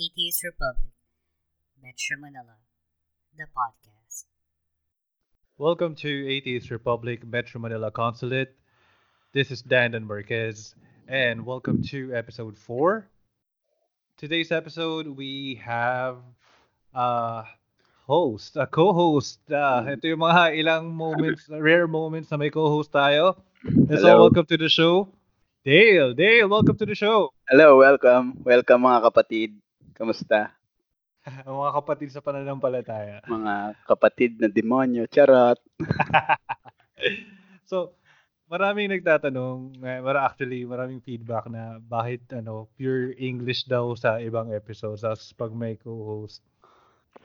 Atheist Republic, Metro Manila, the podcast. Welcome to Atheist Republic Metro Manila Consulate. This is Dandan Marquez, and welcome to episode 4. Today's episode, we have a host, a co-host. Uh, ito yung mga ilang moments, rare moments na may co-host tayo. And so, Hello. welcome to the show. Dale, Dale, welcome to the show. Hello, welcome. Welcome mga kapatid. Kamusta? Mga kapatid sa pananampalataya. Mga kapatid na demonyo. Charot. so, maraming nagtatanong, mara actually maraming feedback na bakit ano, pure English daw sa ibang episodes tapos pag may co-host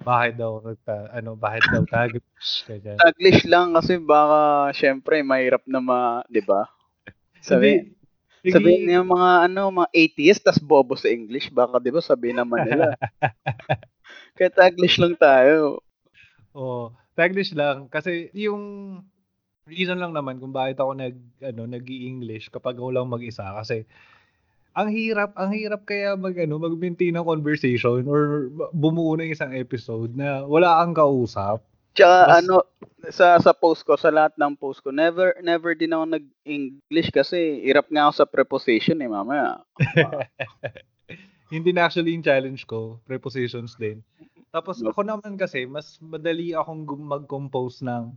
bakit daw nagta, ano, bakit daw Taglish. Taglish lang kasi baka syempre mahirap na ma, 'di ba? Sabi, Hindi, sabihin niya mga ano, mga atheist tas bobo sa English, baka 'di ba sabihin naman nila. Kaya Taglish lang tayo. Oh, Taglish lang kasi yung reason lang naman kung bakit ako nag ano nag-i-English kapag ako lang mag-isa kasi ang hirap, ang hirap kaya mag ano, mag-maintain ng conversation or bumuo ng isang episode na wala kang kausap. Tsaka Mas- ano, sa sa post ko, sa lahat ng post ko, never never din ako nag-English kasi hirap nga ako sa preposition eh, mamaya. Hindi na actually yung challenge ko, prepositions din. Tapos ako naman kasi, mas madali akong mag-compose ng,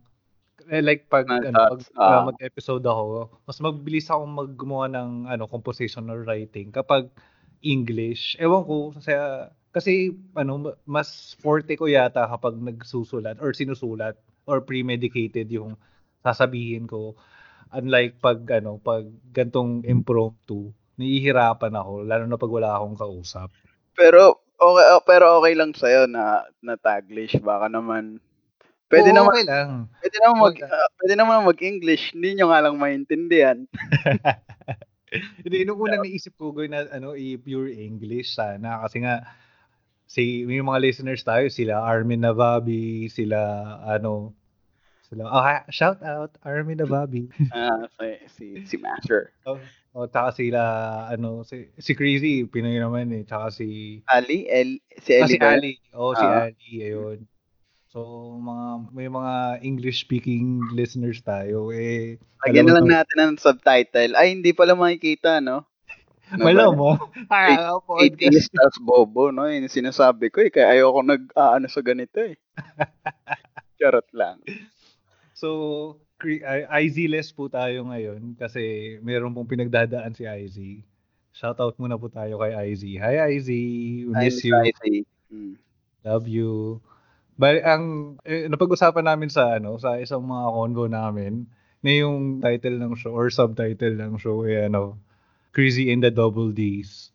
eh, like pag, ano, pag uh, mag-episode ako, mas mabilis akong maggumawa ng ano, composition or writing kapag English. Ewan ko, kasi, kasi ano, ma- mas forte ko yata kapag nagsusulat or sinusulat or premedicated yung sasabihin ko. Unlike pag ano, pag gantong impromptu, nahihirapan ako lalo na pag wala akong kausap. Pero okay oh, pero okay lang sa'yo na na Taglish baka naman Pwede Oo, naman okay lang. pwede naman mag Wag- ah, pwede naman mag-English, hindi nyo nga lang maintindihan. Hindi, nung una naisip ko gawin na ano, i-pure English sana kasi nga si may mga listeners tayo sila Armin Navabi, sila ano sila ah, shout out Armin Navabi. Ah, si si, si Master. o tsaka sila ano si si Crazy Pinoy naman eh, tsaka si Ali, El, si ah, Eli. si? Ali. Oh, si Ah. Ali ayun. So mga may mga English speaking listeners tayo eh Lagyan na lang natin ng subtitle. Ay, hindi pala makikita, no? Ano ba? Alam mo. Ah, podcast. As bobo, no? Yung sinasabi ko eh. Kaya ayoko nag-aano sa ganito eh. Charot lang. So, IZ-less po tayo ngayon kasi meron pong pinagdadaan si IZ. Shoutout muna po tayo kay IZ. Hi IZ, we Ay, miss you, I see. Hmm. love you. Bali, ang eh, napag-usapan namin sa ano, sa isang mga convo namin, na yung title ng show or subtitle ng show eh ano, Crazy in the Double D's.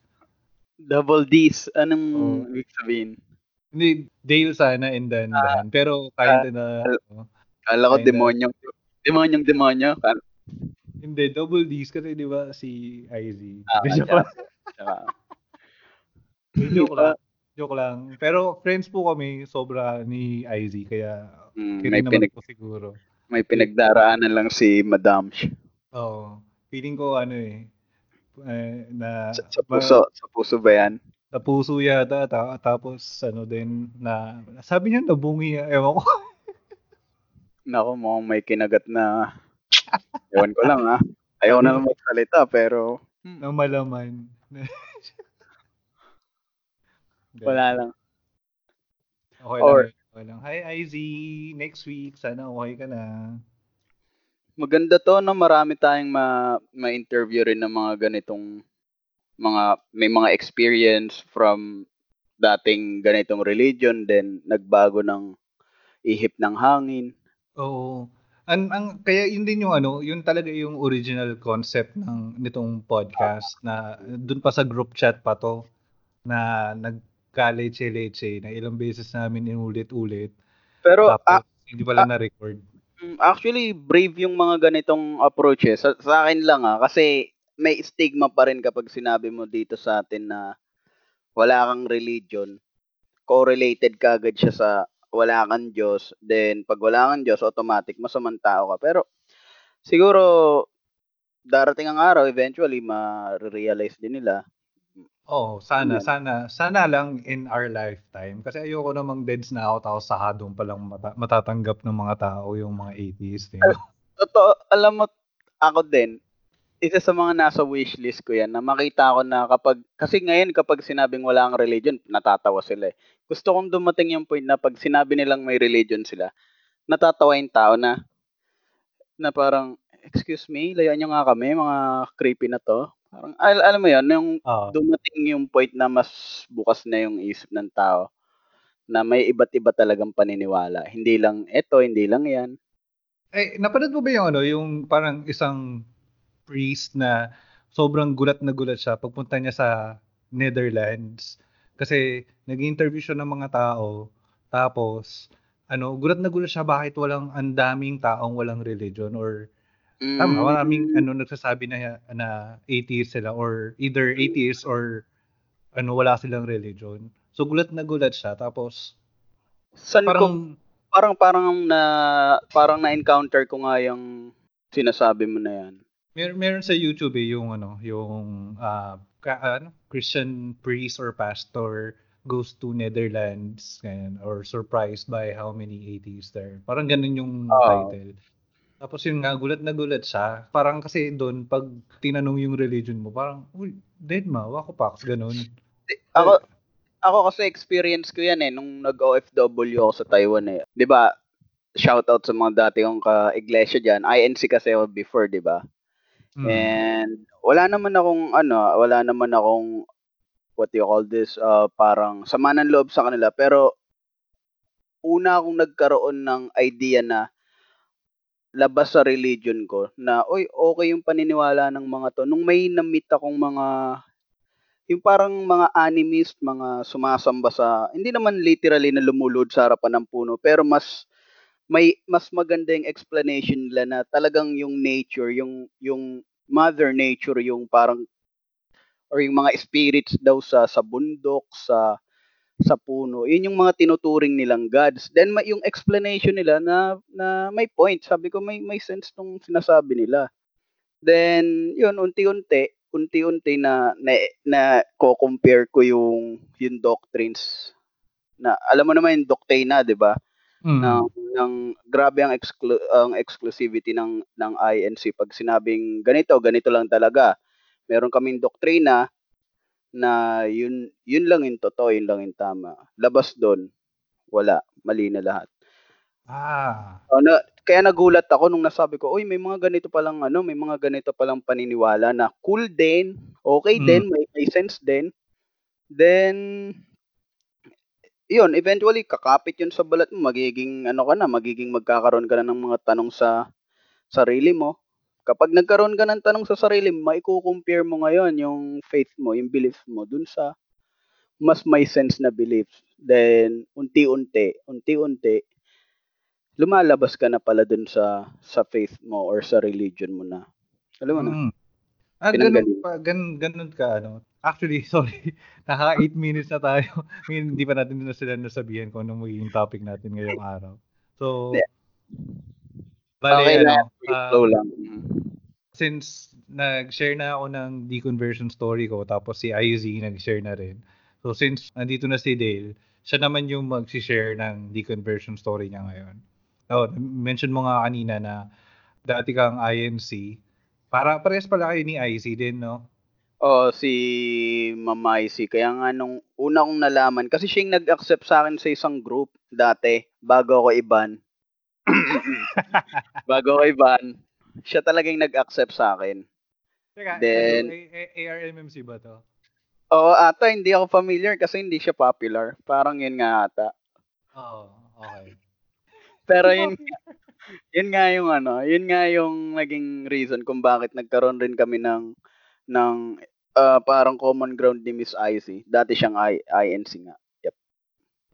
Double D's. Anong Oh. ibig sabihin? Hindi Dale sana and then Dan, pero kind na ano, Kala ko demonyong demonyong demonyo. Hindi double D's kasi 'di ba si IZ. Ah, tsaka- tsaka, joke lang. Joke lang. Pero friends po kami sobra ni IZ kaya mm, kaya may, naman pinag, po siguro. may pinagdaraanan lang si Madam. Oo. Feeling ko ano eh eh, na Sa, sa puso. Sa puso ba yan? sa puso yata ta- tapos ano din na sabi niya nabungi ewan ko Nako, mukhang may kinagat na... Ewan ko lang ha. Ayaw na lang magsalita pero na malaman. wala lang. Okay Or- lang. Okay lang. Hi IZ, next week sana okay ka na. Maganda to na marami tayong ma ma-interview rin ng mga ganitong mga may mga experience from dating ganitong religion then nagbago ng ihip ng hangin. Oo. Ang, ang kaya yun din yung ano, yun talaga yung original concept ng nitong podcast na doon pa sa group chat pa to na nagka-leche-leche na ilang beses namin inulit-ulit. Pero Tapos ah, hindi pala na-record. Mm, actually brave yung mga ganitong approaches. Sa, sa akin lang ah kasi may stigma pa rin kapag sinabi mo dito sa atin na wala kang religion. Correlated kagad siya sa wala kang Diyos. Then, pag wala kang Diyos, automatic, masamang tao ka. Pero, siguro, darating ang araw, eventually, ma-realize din nila Oo, sana, Ayan. sana, sana lang in our lifetime. Kasi ayoko namang deads na ako tapos sahadong palang mata- matatanggap ng mga tao yung mga atheist. Eh. Totoo, alam mo, ako din, isa sa mga nasa wishlist ko yan, na makita ko na kapag, kasi ngayon kapag sinabing wala kang religion, natatawa sila eh. Gusto kong dumating yung point na pag sinabi nilang may religion sila, natatawa yung tao na, na parang, excuse me, layuan nyo nga kami, mga creepy na to. Parang, al- alam mo yun, yung Oo. dumating yung point na mas bukas na yung isip ng tao na may iba't iba talagang paniniwala. Hindi lang eto, hindi lang yan. Eh, napanood mo ba yung ano, yung parang isang priest na sobrang gulat na gulat siya pagpunta niya sa Netherlands kasi nag-interview siya ng mga tao tapos ano, gulat na gulat siya bakit walang ang daming taong walang religion or tama, maraming Mm. ano nagsasabi na na atheist sila or either atheist or ano wala silang religion. So gulat na gulat siya tapos San ko, parang parang parang na parang na-encounter ko nga yung sinasabi mo na yan. Mer meron sa YouTube eh, yung ano, yung ah, ka, ano, Christian priest or pastor goes to Netherlands ganyan, or surprised by how many atheists there. Parang ganun yung Oo. title. Tapos yun nga, gulat na gulat siya. Parang kasi doon, pag tinanong yung religion mo, parang, uy, dead ma, wako pax, ganun. Ako ako kasi experience ko yan eh nung nag-OFW ako sa Taiwan eh. 'Di ba? Shout out sa mga dati kong ka-iglesia diyan. INC kasi ako before, 'di ba? Mm. And wala naman akong ano, wala naman akong what do you call this, uh, parang sama ng loob sa kanila. Pero una akong nagkaroon ng idea na labas sa religion ko na, oy, okay yung paniniwala ng mga to. Nung may na-meet akong mga, yung parang mga animist, mga sumasamba sa, hindi naman literally na lumulod sa harapan ng puno, pero mas, may, mas maganda yung explanation nila na talagang yung nature, yung, yung mother nature, yung parang, or yung mga spirits daw sa, sa bundok, sa, sa puno. Yun yung mga tinuturing nilang gods. Then may yung explanation nila na na may point. Sabi ko may may sense tong sinasabi nila. Then yun unti-unti, unti-unti na na, na ko-compare ko yung yung doctrines na alam mo naman yung doctrina, 'di ba? Mm. ng ng grabe ang exclu- ang exclusivity ng ng INC pag sinabing ganito, ganito lang talaga. Meron kaming doktrina na yun yun lang yung totoo, yun lang yung tama. Labas doon, wala, mali na lahat. Ah. O, na, kaya nagulat ako nung nasabi ko, "Uy, may mga ganito palang ano, may mga ganito palang paniniwala na cool din, okay Mm. din, may, may sense din." Then yun, eventually kakapit yun sa balat mo, magiging ano ka na, magiging magkakaroon ka na ng mga tanong sa sarili mo. Kapag nagkaroon ka ng tanong sa sarili mo, maiko-compare mo ngayon yung faith mo, yung belief mo dun sa mas may sense na belief. Then unti-unti, unti-unti lumalabas ka na pala dun sa sa faith mo or sa religion mo na. Alam mo na. Mm. Ah, ganun pa, ganun, ganun ka, ano. Actually, sorry, naka 8 minutes na tayo. I mean, hindi pa natin na sila nasabihan kung anong magiging topic natin ngayong araw. So, Yeah. bale, okay ano, lang, ah, flow lang. Since nag-share na ako ng deconversion story ko, tapos si IZ nag-share na rin. So, since nandito na si Dale, siya naman yung mag-share ng deconversion story niya ngayon. Oh, mention mo nga kanina na dati kang INC. Para parehas pala kayo ni IC din, no? Oo, si Mama Icy. Kaya nga nung una kong nalaman, kasi siya yung nag-accept sa akin sa isang group dati, bago ako iban. bago ako iban, siya talaga yung nag-accept sa akin. Teka, Then- ano, A- A- ARMMC ba to? Oo, ata hindi ako familiar kasi hindi siya popular. Parang yun nga ata. Oo, okay. Pero yun, yun nga yung ano, yun nga yung naging reason kung bakit nagkaroon rin kami ng ng ah, parang common ground ni Miss Icy. Dati siyang I, INC nga.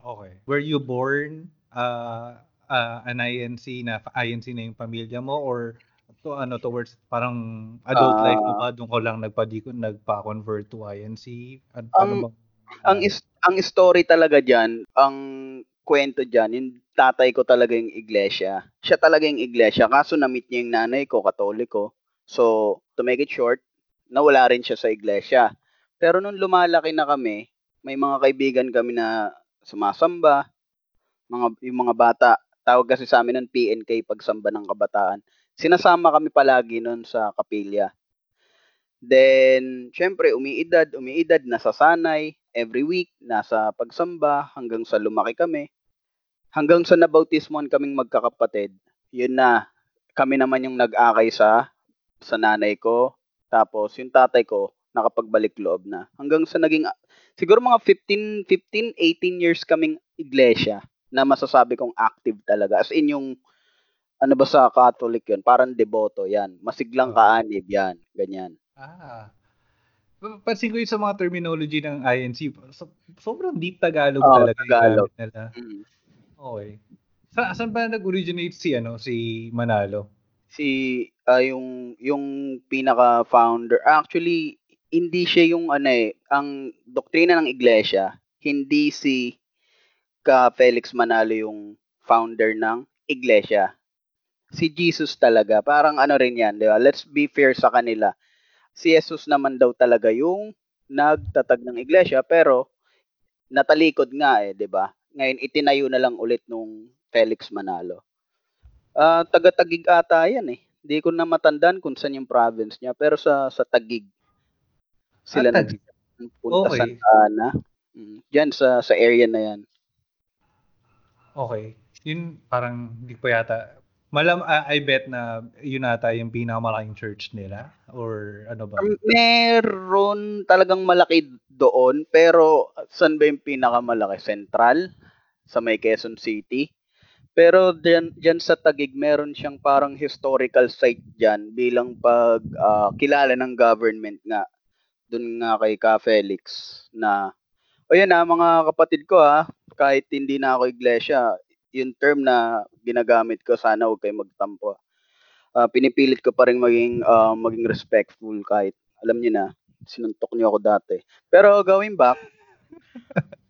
Okay. Were you born uh, uh, an INC na INC na yung pamilya mo or to ano towards parang adult Ah. life ba doon ko lang nagpa-decon nagpa-convert to INC? Ano, Ang- ano bang- Ang is, ang story talaga diyan, ang kwento diyan, yung tatay ko talaga yung iglesia. Siya talaga yung iglesia. Kaso na-meet niya yung nanay ko, katoliko. So, to make it short, nawala rin siya sa iglesia. Pero nung lumalaki na kami, may mga kaibigan kami na sumasamba, mga yung mga bata, tawag kasi sa amin nun PNK pagsamba ng kabataan. Sinasama kami palagi nun sa kapilya. Then, syempre, umiidad, umiidad, nasasanay, every week, nasa pagsamba, hanggang sa lumaki kami. Hanggang sa nabautismoan kaming magkakapatid, yun na, kami naman yung nag-akay sa, sa nanay ko, tapos yung tatay ko, nakapagbalik loob na. Hanggang sa naging, siguro mga 15, 15, 18 years kaming iglesia na masasabi kong active talaga. As in yung, ano ba sa Catholic yun? Parang deboto yan. Masiglang kaanib yan. Ganyan. Ah. Pansin ko yun sa mga terminology ng INC. So, sobrang deep Tagalog Oo, talaga Tagalog. yung nila. Mm. Okay. Sa, saan ba nag-originate si ano si Manalo? Si ah, yung yung pinaka founder actually hindi siya yung ano eh ang doktrina ng iglesia hindi si ka Felix Manalo yung founder ng iglesia si Jesus talaga parang ano rin yan di ba let's be fair sa kanila si Jesus naman daw talaga yung nagtatag ng iglesia pero natalikod nga eh di ba ngayon itinayo na lang ulit nung Felix Manalo Ah, taga-Tagig ata yan eh. Hindi ko na matandaan kung saan yung province niya, pero sa sa Tagig sila Ah, Taguig. nagpunta Okay. Santa Ana. Mm, Diyan sa sa area na yan. Okay. Yun parang hindi pa yata Malam ah, I bet na yun ata yung pinakamalaking church nila or ano ba? Um, Meron talagang malaki doon, pero saan ba yung pinakamalaki? Central? Sa may Quezon City? Pero diyan, diyan sa Tagig, meron siyang parang historical site diyan bilang pag ah, kilala ng government nga. Doon nga kay Ka Felix na o yan ah, mga kapatid ko ah, kahit hindi na ako iglesia, yung term na ginagamit ko, sana huwag kayo magtampo. Ah, pinipilit ko pa rin maging, ah, maging respectful kahit alam niyo na, sinuntok niyo ako dati. Pero going back,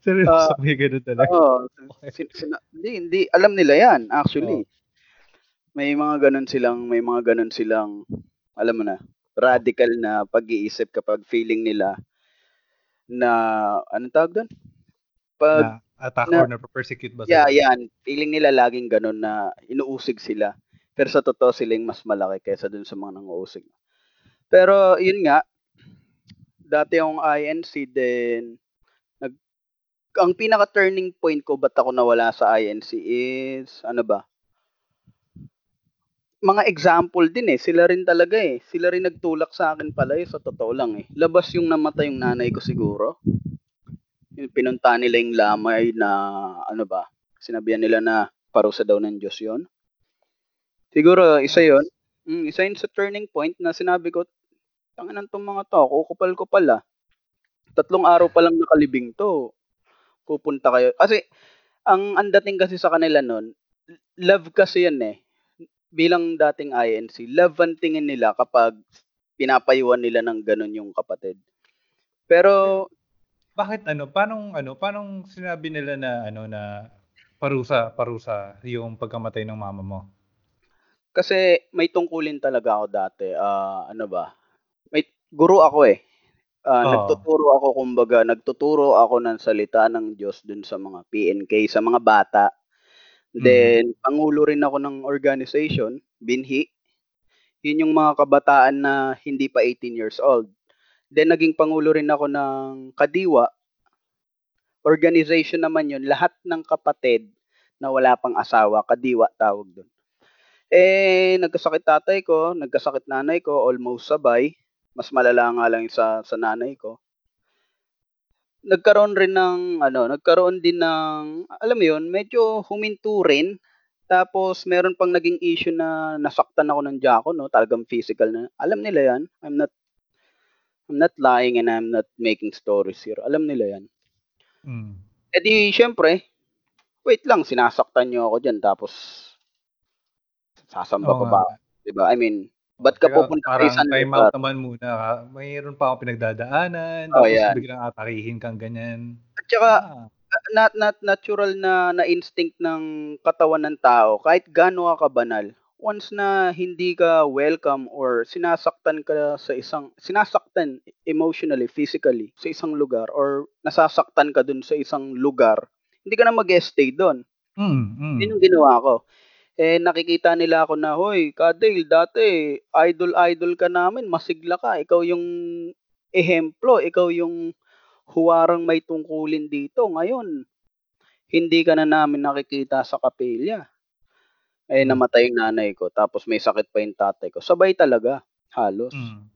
Seryoso, Ah, may ganun talaga. Oo. sin- sina- hindi, hindi. Alam nila yan, actually. May mga ganun silang, may mga ganun silang, alam mo na, radical na pag-iisip kapag feeling nila na, anong tawag doon? Pag, na attack na- or na-persecute ba yeah, sila? yan. Feeling nila laging ganun na inuusig sila. Pero sa totoo sila yung mas malaki kaysa dun sa mga nanguusig. Pero yun nga, dati yung INC din, nag, ang pinaka turning point ko ba't ako nawala sa INC is, ano ba? Mga example din eh. Sila rin talaga eh. Sila rin nagtulak sa akin pala eh. Sa totoo lang eh. Labas yung namatay yung nanay ko siguro. Pinunta nila yung lamay na, ano ba? Sinabihan nila na parusa daw ng Diyos yon. Siguro, isa yon. Mm, isa yun sa turning point na sinabi ko, tanginan tong mga to, kukupal ko pala. Tatlong araw pa lang nakalibing to. Pupunta kayo. Kasi, ang ang dating kasi sa kanila nun, love kasi yan eh. Bilang dating INC, love ang tingin nila kapag pinapayuan nila ng ganun yung kapatid. Pero, Bakit ano? Paano ano? Paano sinabi nila na ano na parusa parusa yung pagkamatay ng mama mo? Kasi may tungkulin talaga ako dati. Ah, ano ba? May guro ako eh. Ah, Oo. nagtuturo ako kumbaga, nagtuturo ako ng salita ng Diyos dun sa mga PNK, sa mga bata. Then pangulo rin ako ng organization, Binhi. Yun yung mga kabataan na hindi pa 18 years old. Then naging pangulo rin ako ng Kadiwa. Organization naman yun, lahat ng kapatid na wala pang asawa, Kadiwa tawag doon. Eh, nagkasakit tatay ko, nagkasakit nanay ko, almost sabay. Mas malala nga lang sa, sa nanay ko. Nagkaroon rin ng, ano, nagkaroon din ng, alam mo yun, medyo huminto rin. Tapos, meron pang naging issue na nasaktan ako ng Jaco, no? Talagang physical na. Alam nila yan. I'm not, I'm not lying and I'm not making stories here. Alam nila yan. Mm. Eh di, syempre, wait lang, sinasaktan niyo ako dyan. Tapos, sasamba Oo pa ba? Diba? I mean, ba't ka pupunta sa isang time out naman muna. ha? Mayroon pa akong pinagdadaanan. Oh, tapos yan. biglang atakihin kang ganyan. At saka, Ah, not, not natural na, na instinct ng katawan ng tao, kahit gaano ka kabanal, once na hindi ka welcome or sinasaktan ka sa isang sinasaktan emotionally, physically sa isang lugar or nasasaktan ka dun sa isang lugar, hindi ka na mag-stay doon. Mm, mm. Yun yung ginawa ko. Eh, nakikita nila ako na, Hoy, Kadale, dati, idol-idol ka namin, masigla ka. Ikaw yung ehemplo, ikaw yung huwarang may tungkulin dito. Ngayon, hindi ka na namin nakikita sa kapilya. Eh, namatay yung nanay ko, tapos may sakit pa yung tatay ko. Sabay talaga, halos. Mm.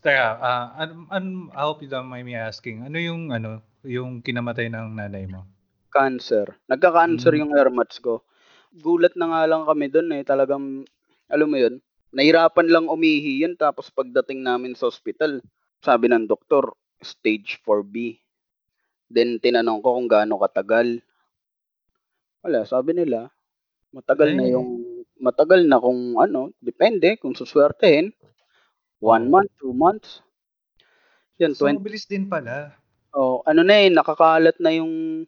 Teka, ah, an, an, I hope you don't mind me asking, ano yung, ano, yung kinamatay ng nanay mo? Cancer. Nagka-cancer Mm. yung airmats ko. Gulat na nga lang kami doon eh. Talagang, alam mo yun, nahirapan lang umihi yun. Tapos pagdating namin sa hospital, sabi ng doktor, stage 4B. Then tinanong ko kung gaano katagal. Wala, sabi nila, matagal na yung, matagal na kung ano, depende kung suswertehin. One month, two months. Yan, So, 20, mabilis din pala. Oh, ano na eh, nakakalat na yung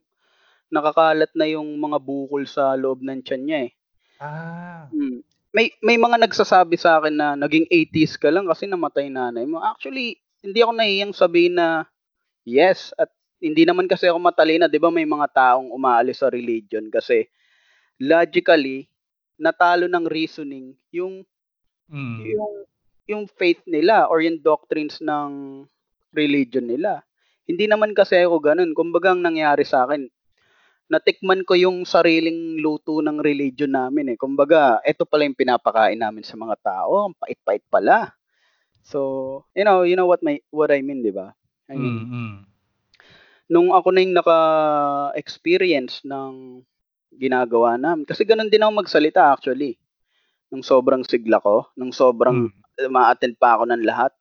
nakakalat na yung mga bukol sa loob ng tiyan niya eh. Ah, Hmm. May may mga nagsasabi sa akin na naging 80s ka lang kasi namatay nanay mo. Actually, hindi ako nahiyang sabihin na yes at hindi naman kasi ako matalino, 'di ba? May mga taong umaalis sa religion kasi logically natalo ng reasoning yung mm. yung yung faith nila or yung doctrines ng religion nila. Hindi naman kasi ako ganun. Kumbaga ang nangyari sa akin, natikman ko yung sariling luto ng religion namin eh. Kumbaga, ito pala yung pinapakain namin sa mga tao. Ang pait-pait pala. So, you know, you know what my what I mean, 'di ba? I mean, Mm, mm. nung ako na yung naka-experience ng ginagawa namin. Kasi ganun din ako magsalita actually. Nung sobrang sigla ko, nung sobrang Mm. ma-attend pa ako ng lahat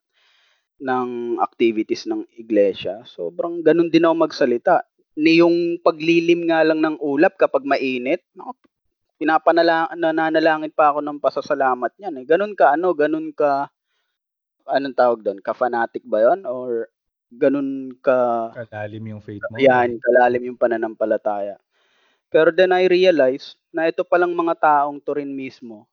ng activities ng iglesia. Sobrang ganun din ako magsalita. Ni yung paglilim nga lang ng ulap kapag mainit, pinapanala nananalangin pa ako ng pasasalamat niyan eh. Ganun ka ano, ganun ka anong tawag doon? Ka-fanatic ba 'yon or ganun ka Kalalim yung faith mo. yan, kalalim yung pananampalataya. Pero then I realize na ito palang mga taong to rin mismo,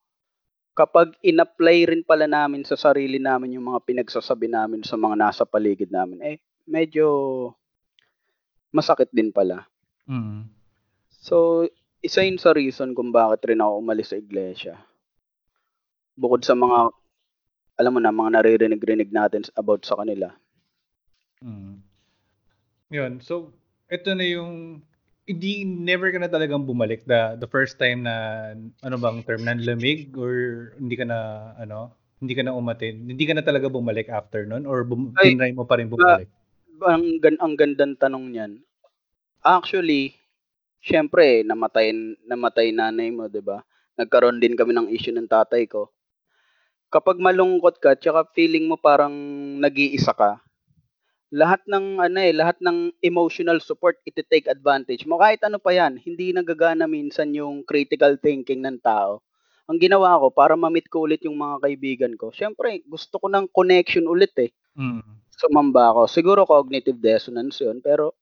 kapag in-apply rin pala namin sa sarili namin yung mga pinagsasabi namin sa mga nasa paligid namin, eh, medyo masakit din pala. Mm. So, isa yun sa reason kung bakit rin ako umalis sa iglesia. Bukod sa mga, alam mo na, mga naririnig-rinig natin about sa kanila. Mm. Yun. So, ito na yung hindi never ka na talagang bumalik the the first time na ano bang term nanlamig or hindi ka na ano hindi ka na umatin hindi ka na talaga bumalik after nun or bum, Ay, tinry mo pa rin bumalik ang, gan ang gandang tanong niyan. Actually, syempre, namatay, namatay nanay mo, 'di ba? Nagkaroon din kami ng issue ng tatay ko. Kapag malungkot ka, tsaka feeling mo parang nag-iisa ka, lahat ng ano eh, lahat ng emotional support iti-take advantage mo. Kahit ano pa 'yan, hindi nagagana minsan yung critical thinking ng tao. Ang ginawa ko para ma-meet ko ulit yung mga kaibigan ko. Syempre, gusto ko ng connection ulit eh mm. sumamba ako. Siguro cognitive dissonance yun, pero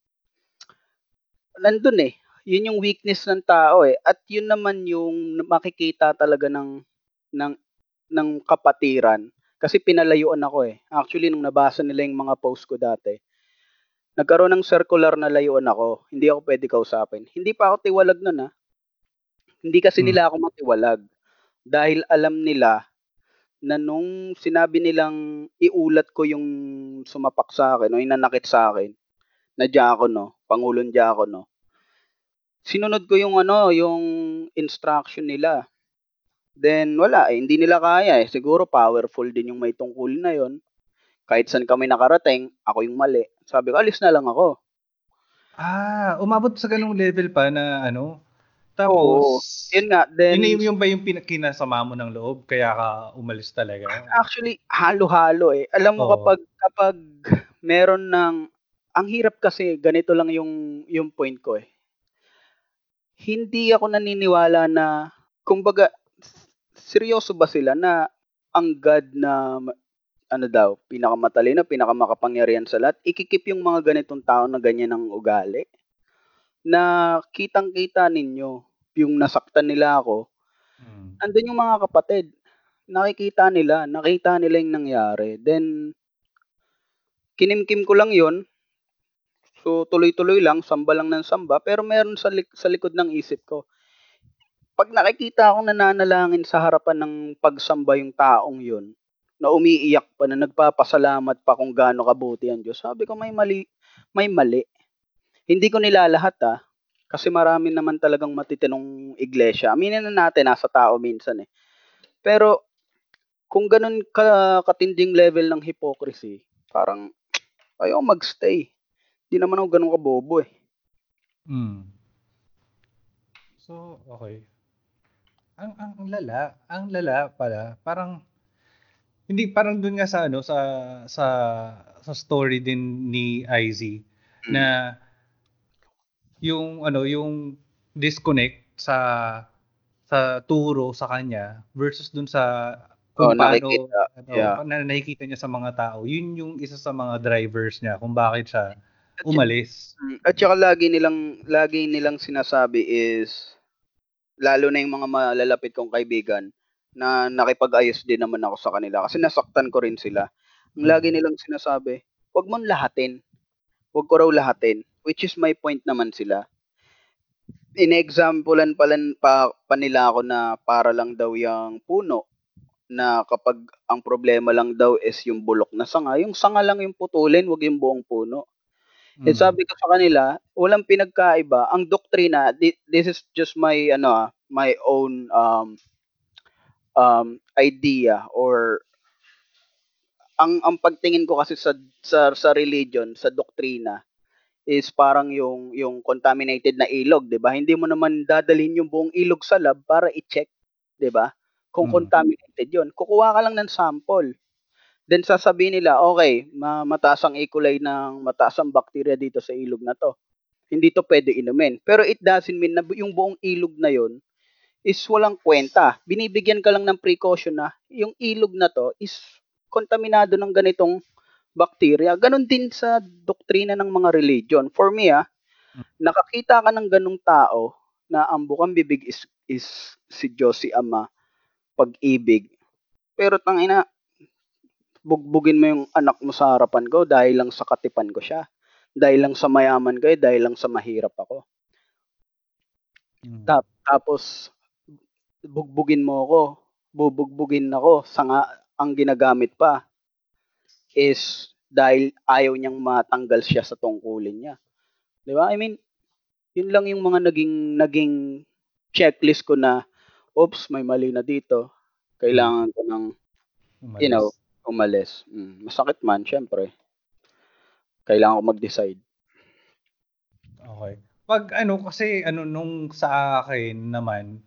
nandun eh. Yun yung weakness ng tao eh. At yun naman yung makikita talaga ng ng ng kapatiran. Kasi pinalayuan ako eh. Actually, nung nabasa nila yung mga post ko dati, nagkaroon ng circular na layuan ako. Hindi ako pwede kausapin. Hindi pa ako tiwalag nun ah. Hindi kasi Hmm. nila ako matiwalag. Dahil alam nila na nung sinabi nilang iulat ko yung sumapak sa akin o yung nanakit sa akin na diakono, pangulong diakono. Sinunod ko yung ano, yung instruction nila. Then wala eh, hindi nila kaya eh. Siguro powerful din yung may tungkulin na yon. Kahit saan kami nakarating, ako yung mali. Sabi ko, alis na lang ako. ah umabot sa ganung level pa na ano Oo. tapos Yun nga, then yun, yung- ba yung pin- kinasama mo ng loob kaya ka umalis talaga actually halo-halo eh. Alam mo Oo. kapag kapag meron ng ang hirap kasi ganito lang yung yung point ko eh. Hindi ako naniniwala na kumbaga seryoso ba sila na ang God na ano daw, pinakamatalino, pinakamakapangyarihan sa lahat, ikikip yung mga ganitong tao na ganyan ang ugali. Na kitang-kita ninyo yung nasaktan nila ako, Mm. andun yung mga kapatid. Nakikita nila, nakita nila yung nangyari. Then, kinimkim ko lang yon So, tuloy-tuloy lang, samba lang ng samba. Pero meron sa, lik- sa likod ng isip ko, pag nakikita akong nananalangin sa harapan ng pagsamba yung taong yun, na umiiyak pa, na nagpapasalamat pa kung gaano kabuti ang Diyos, sabi ko may mali, may mali. Hindi ko nilalahat ah, kasi marami naman talagang matitinong iglesia. Aminin na natin, nasa tao minsan eh. Pero, kung ganun ka, katinding level ng hypocrisy, parang, ayaw magstay. Di naman ako ganun kabobo eh. Mm. So, okay. Ang ang lala, ang lala pala, parang hindi parang dun nga sa ano sa sa sa story din ni IZ na yung ano yung disconnect sa sa turo sa kanya versus dun sa Oh, kung paano nakikita. ano, Yeah. na nakikita niya sa mga tao. Yun yung isa sa mga drivers niya kung bakit siya umalis. Mm, at saka lagi nilang, lagi nilang sinasabi is, lalo na yung mga malalapit kong kaibigan, na nakipag-ayos din naman ako sa kanila kasi nasaktan ko rin sila. Ang lagi nilang sinasabi, huwag mong lahatin. Huwag ko raw lahatin. Which is my point naman sila. In-examplean pa, lan- pa, pa nila ako na para lang daw yung puno na kapag ang problema lang daw is yung bulok na sanga, yung sanga lang yung putulin, wag yung buong puno. Eh, Mm. sabi ko sa kanila, walang pinagkaiba. Ang doktrina, thi- this is just my ano ah, my own um um idea or ang ang pagtingin ko kasi sa sa sa religion, sa doktrina is parang yung yung contaminated na ilog, 'di ba? Hindi mo naman dadalhin yung buong ilog sa lab para i-check, 'di ba? Kung Mm. contaminated 'yon. Kukuha ka lang ng sample. Then sasabihin nila, okay, ma- mataas ang E. coli ng mataas ang bacteria dito sa ilog na to. Hindi to pwede inumin. Pero it doesn't mean na yung buong ilog na yon is walang kwenta. Binibigyan ka lang ng precaution na yung ilog na to is kontaminado ng ganitong bacteria. Ganon din sa doktrina ng mga religion. For me, ah, nakakita ka ng ganong tao na ang bukang bibig is, is si Diyos, Ama, pag-ibig. Pero tangina, bugbugin mo yung anak mo sa harapan ko dahil lang sa katipan ko siya. Dahil lang sa mayaman ko, eh, dahil lang sa mahirap ako. Mm. Tap, tapos, bugbugin mo ako, bubugbugin ako, sanga ang ginagamit pa is dahil ayaw niyang matanggal siya sa tungkulin niya. 'Di ba? I mean, yun lang yung mga naging naging checklist ko na oops, may mali na dito. Kailangan ko ng Umalis. you know, umalis. Mm, masakit man, syempre. Kailangan ko mag-decide. Okay. Pag ano kasi ano nung sa akin naman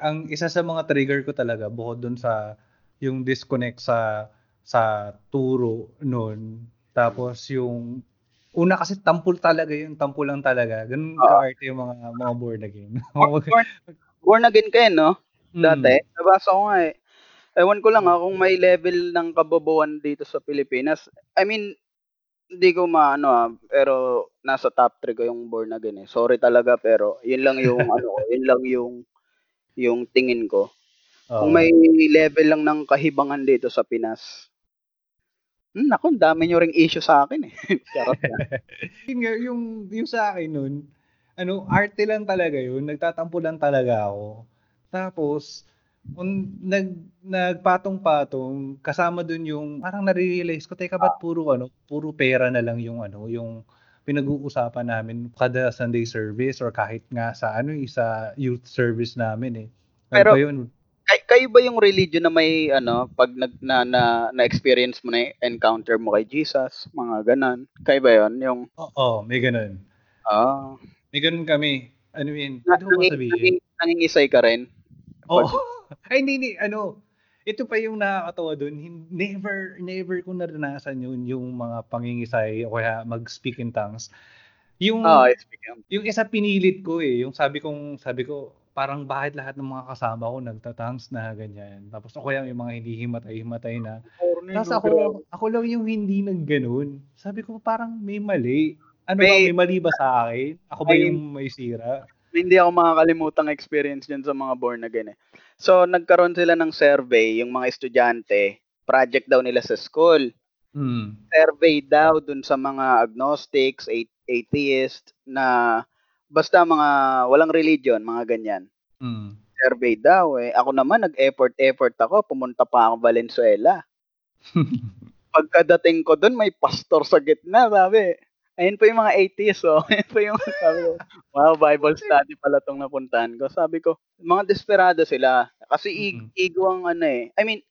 ang isa sa mga trigger ko talaga bukod dun sa yung disconnect sa sa turo noon tapos yung una kasi tampol talaga yung tampol lang talaga ganun Oo. ka-arte yung mga mga born again. Born, born again kayo, no? Mm. Dati. Nabasa ko nga eh. Ewan ko lang ha, kung may level ng kabobohan dito sa Pilipinas. I mean, hindi ko maano ah, pero nasa top 3 ko yung born again eh. Sorry talaga pero yun lang yung ano yun lang yung yung tingin ko. Oo. Kung may level lang ng kahibangan dito sa Pinas. Hmm, naku, dami nyo ring issue sa akin eh. Charot na. yun nga, yung, yung sa akin nun, ano, arte lang talaga yun. Nagtatampo lang talaga ako. Tapos, un, nag, nagpatong-patong, kasama dun yung, parang nare-realize ko, teka, ba't puro, ano, puro pera na lang yung, ano, yung pinag-uusapan namin kada Sunday service or kahit nga sa, ano, eh, sa youth service namin eh. Ano Pero- yun? Kay, kayo ba yung religion na may ano, pag nag, na, na, na-experience mo na encounter mo kay Jesus, mga ganan? Kayo ba yun? Yung, Oo, may ganun. ah, May ganun kami. Ano yun? na, Ano ba sabihin? nanging, nangingisay ka rin? Oo. Ay, hindi, hindi. Ano, ito pa yung nakakatawa dun. Hin- Never, never ko naranasan yun, yung mga pangingisay o kaya mag-speak in tongues. Yung, of- yung isa pinilit ko eh. Yung sabi kong, sabi ko, parang bakit lahat ng mga kasama ko nagtatangs na ganyan. Tapos ako yung, yung mga hindi himatay-himatay na. Tapos ako, ako lang yung hindi nagganon. Sabi ko parang may mali. Ano ba, May- may mali ba sa akin? Ako ba May- yung may sira? Hindi ako makakalimutang experience dyan sa mga born again eh. So, nagkaroon sila ng survey, yung mga estudyante, project daw nila sa school. Mm. Survey daw dun sa mga agnostics, atheist, na basta mga walang religion, mga ganyan. Mm. Survey daw eh. Ako naman, nag-effort-effort ako, pumunta pa ako Valenzuela. Pagkadating ko dun, may pastor sa gitna, sabi. Ayun po yung mga atheists, oh. Ayun po yung, sabi ko, wow, Bible study pala tong napuntahan ko. Sabi ko, mga desperado sila. Kasi ig- Mm. ego ang ano eh. I mean,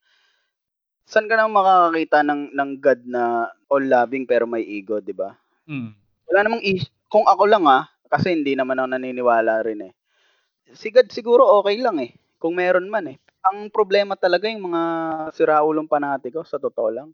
saan ka nang makakakita ng, ng God na all-loving pero may ego, di ba? Mm. Wala namang is- Kung ako lang ah, kasi hindi naman ako naniniwala rin eh. Si God siguro okay lang eh. Kung meron man eh. Ang problema talaga yung mga siraulong panatiko, sa totoo lang.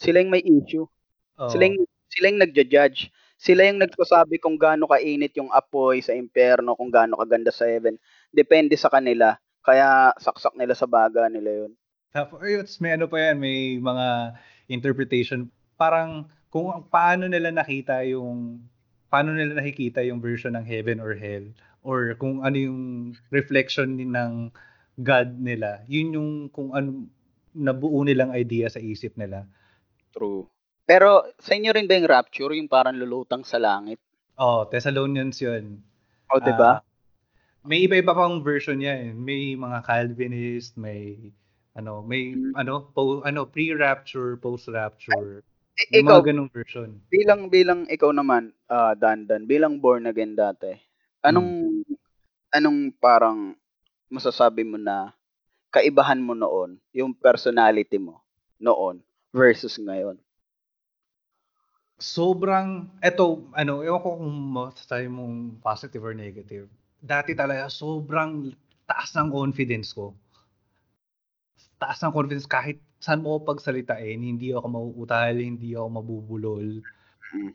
Sila yung may issue. Oo. Sila yung, sila yung nagja-judge. Sila yung nagsasabi kung gaano kainit yung apoy sa impyerno, kung gaano kaganda sa heaven. Depende sa kanila. Kaya saksak nila sa baga nila yun. Tapos, may ano pa yan, may mga interpretation. Parang kung paano nila nakita yung, paano nila nakikita yung version ng heaven or hell, or kung ano yung reflection ni- ng God nila, yun yung kung ano, nabuo nilang idea sa isip nila. True. Pero sa inyo rin ba yung rapture, yung parang lulutang sa langit? Oh, Thessalonians yun. O, di ba? Ah, may iba-iba pang version yan. May mga Calvinist, may ano, may Mm. ano, po, ano, pre-rapture, post-rapture. I- May ikaw, mga ganung version. bilang bilang ikaw naman, ah Dandan, bilang born again dati, anong anong parang masasabi mo na kaibahan mo noon, yung personality mo noon versus ngayon? Sobrang, eto, ano, ewan ko kung masasabi mong positive or negative. Dati talaga, sobrang taas ng confidence ko. Taas ng confidence kahit saan mo ko pagsalitain, hindi ako mauutal, hindi ako mabubulol. Mm.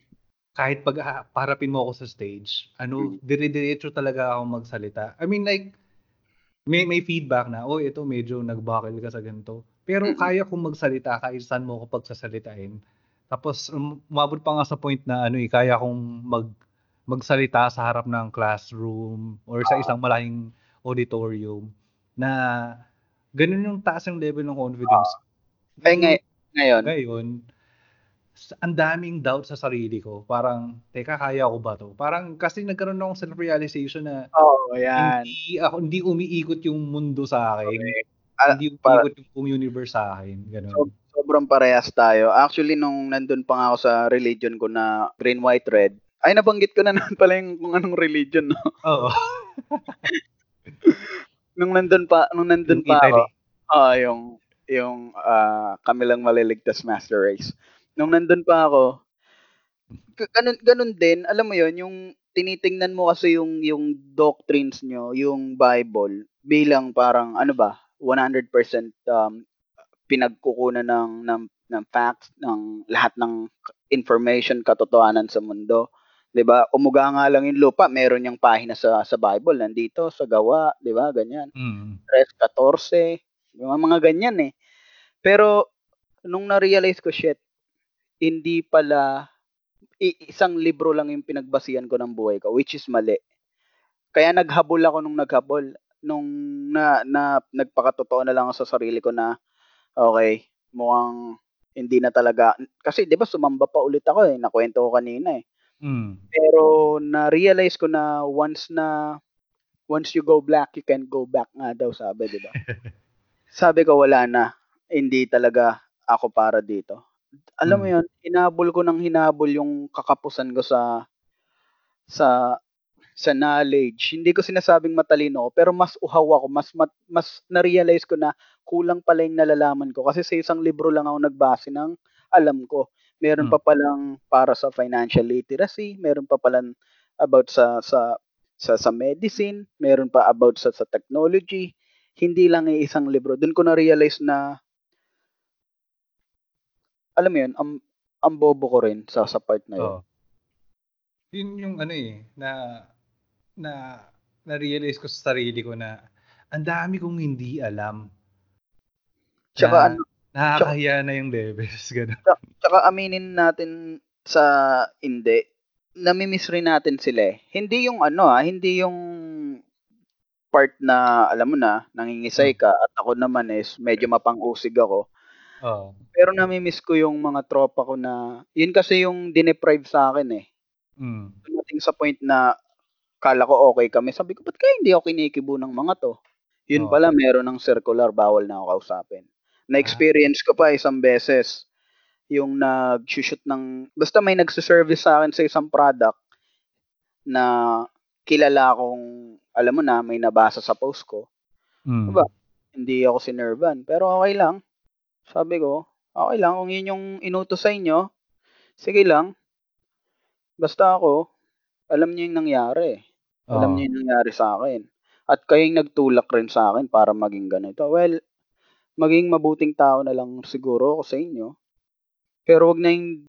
Kahit pag ah, parapin mo ako sa stage, ano, dire-diretso talaga ako magsalita. I mean like, may may feedback na, oh, ito medyo nagbakil ka sa ganito. Pero Mm. kaya kong magsalita kahit saan mo ako pagsasalitain. Tapos um, umabot pa nga sa point na ano eh, kaya kong mag magsalita sa harap ng classroom or sa isang malaking auditorium na ganun yung taas ng level ng confidence. Eh ngay- ngayon, Ngayon, ang daming doubt sa sarili ko. Parang, teka, kaya ko ba to? Parang, kasi nagkaroon akong self-realization na oh, yan. hindi ako, hindi umiikot yung mundo sa akin. Ah, hindi para- umiikot yung universe sa akin. Ganun. So, sobrang parehas tayo. Actually, nung nandun pa nga ako sa religion ko na green, white, red, ay nabanggit ko na naman pala yung kung anong religion, no? Oo. Nung nandun pa, nung nandun pa ako, Italy. ah yung, yung ah, kami lang maliligtas master race. Nung nandun pa ako, ganun, ganun din, alam mo yon yung tinitingnan mo kasi yung, yung doctrines nyo, yung Bible, bilang parang, ano ba, 100% um, pinagkukunan ng, ng, ng facts, ng lahat ng information, katotohanan sa mundo. 'di ba? Umuga nga lang yung lupa, meron yung pahina sa sa Bible nandito sa gawa, 'di ba? Ganyan. Mm. 3:14, yung mga ganyan eh. Pero nung na-realize ko shit, hindi pala isang libro lang yung pinagbasihan ko ng buhay ko, which is mali. Kaya naghabol ako nung naghabol nung na, na nagpakatotoo na lang ako sa sarili ko na okay, mukhang hindi na talaga kasi 'di ba sumamba pa ulit ako eh, nakwento ko kanina eh. Mm. Pero na-realize ko na once na once you go black, you can go back nga daw sabi, di ba? sabi ko wala na. Hindi talaga ako para dito. Alam mo Mm. yun, hinabol ko ng hinabol yung kakapusan ko sa sa sa knowledge. Hindi ko sinasabing matalino pero mas uhaw ako, mas mat, mas na-realize ko na kulang pala yung nalalaman ko kasi sa isang libro lang ako nagbase ng alam ko. Meron Mm. pa palang para sa financial literacy, meron pa palang about sa sa sa, sa medicine, meron pa about sa sa technology. Hindi lang yung isang libro. Doon ko na-realize na alam mo yun, ang, ang bobo ko rin sa sa part na yun. Oo. Yun yung ano eh, na, na, na-realize ko sa sarili ko na ang dami kong hindi alam. Tsaka na, ano, Nakakahiya na yung levels. Ganun. Tsaka aminin natin sa hindi, namimiss rin natin sila eh. Hindi yung ano ah, hindi yung part na alam mo na, nangingisay ka at ako naman is medyo mapang-usig ako. Oo. Pero nami-miss ko yung mga tropa ko na yun kasi yung dineprive sa akin eh. Mm. Dumating sa point na kala ko okay kami. Sabi ko, ba't kaya hindi ako kinikibo ng mga to? Yun Oo. pala, meron ng circular, bawal na ako kausapin. Na-experience ko pa isang beses yung nag-shoot ng, basta may nagsiservice sa akin sa isang product na kilala akong, alam mo na, may nabasa sa post ko. Mm. Diba? Hindi ako sinerban. Pero okay lang. Sabi ko, okay lang. Kung yun yung inutos sa inyo, sige lang. Basta ako, alam niyo yung nangyari. Alam Oo. niyo yung nangyari sa akin. At kayong nagtulak rin sa akin para maging ganito. Well, maging mabuting tao na lang siguro ako sa inyo. Pero wag na yung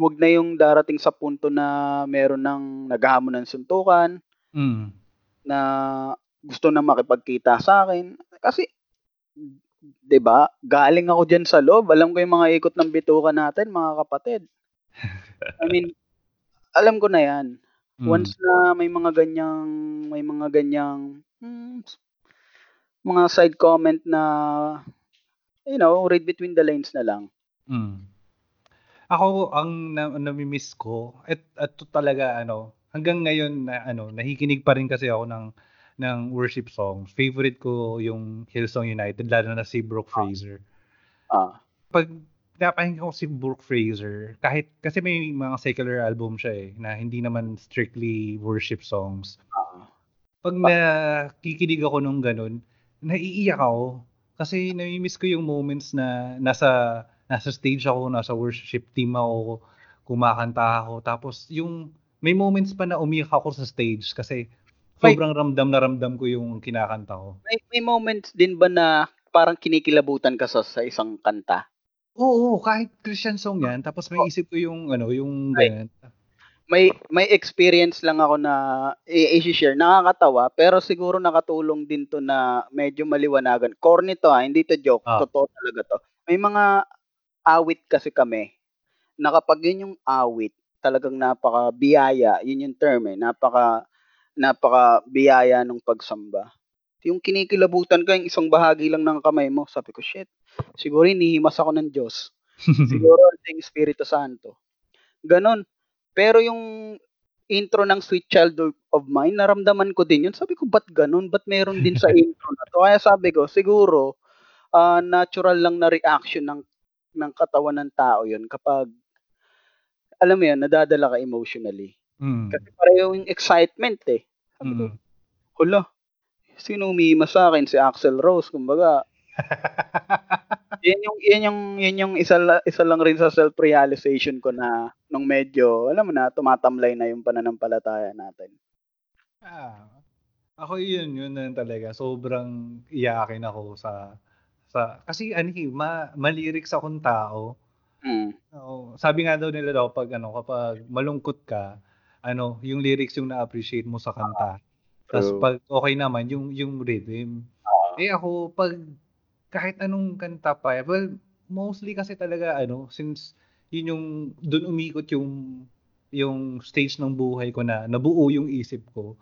wag na yung darating sa punto na meron ng naghahamon ng suntukan, Mm. na gusto na makipagkita sa akin. Kasi, 'di ba? Galing ako diyan sa loob. Alam ko yung mga ikot ng bituka natin, mga kapatid. I mean, alam ko na 'yan. Mm. Once na may mga ganyang may mga ganyang hmm, mga side comment na you know, read between the lines na lang. Mm. Ako ang na, nami-miss ko at at to talaga ano hanggang ngayon na ano nakikinig pa rin kasi ako ng ng worship songs. Favorite ko yung Hillsong United lalo na si Brooke Fraser. Ah, Pag napakinggan ko si Brooke Fraser, kahit kasi may mga secular album siya eh na hindi naman strictly worship songs. ah, Pag nakikinig ako nung ganun, naiiyak ako kasi nami-miss ko yung moments na nasa nasa stage ako, nasa worship team ako, kumakanta ako. Tapos yung may moments pa na umiyak ako sa stage kasi May- sobrang ramdam na ramdam ko yung kinakanta ko. may, may moments din ba na parang kinikilabutan ka sa, sa isang kanta? Oo, kahit Christian song yan, tapos may isip ko yung ano, yung Right. May may experience lang ako na i-share. Nakakatawa, pero siguro nakatulong din to na medyo maliwanagan. Corny to ha, hindi to joke. Ah. Totoo talaga to. May mga awit kasi kami na kapag yun yung awit, talagang napaka biyaya, yun yung term eh, napaka napaka biyaya ng pagsamba. Yung kinikilabutan ka, yung isang bahagi lang ng kamay mo, sabi ko, shit, siguro hinihimas ako ng Diyos. Siguro yung Espiritu Santo. Ganon. Pero yung intro ng Sweet Child of- Mine, naramdaman ko din yun. Sabi ko, ba't ganon? Ba't meron din sa intro na to? Kaya sabi ko, siguro, ah, natural lang na reaction ng ng katawan ng tao yun kapag alam mo yun, nadadala ka emotionally. Mm. Kasi pareho yung excitement eh. Sabi ko, Mm. hala, sino umihimas sa akin? Si Axel Rose, kumbaga. yan yung, yan yung, yan yung isa, isa lang rin sa self-realization ko na nung medyo, alam mo na, tumatamlay na yung pananampalataya natin. Ah, ako yun, yun na talaga. Sobrang iyakin ako sa sa kasi ano eh, ma, malirik sa akong tao. Mm. Oo, sabi nga daw nila daw pag ano kapag malungkot ka, ano, yung lyrics yung na-appreciate mo sa kanta. Tapos True. pag okay naman yung yung rhythm. Eh ako pag kahit anong kanta pa, well, mostly kasi talaga ano, since yun yung doon umikot yung yung stage ng buhay ko na nabuo yung isip ko.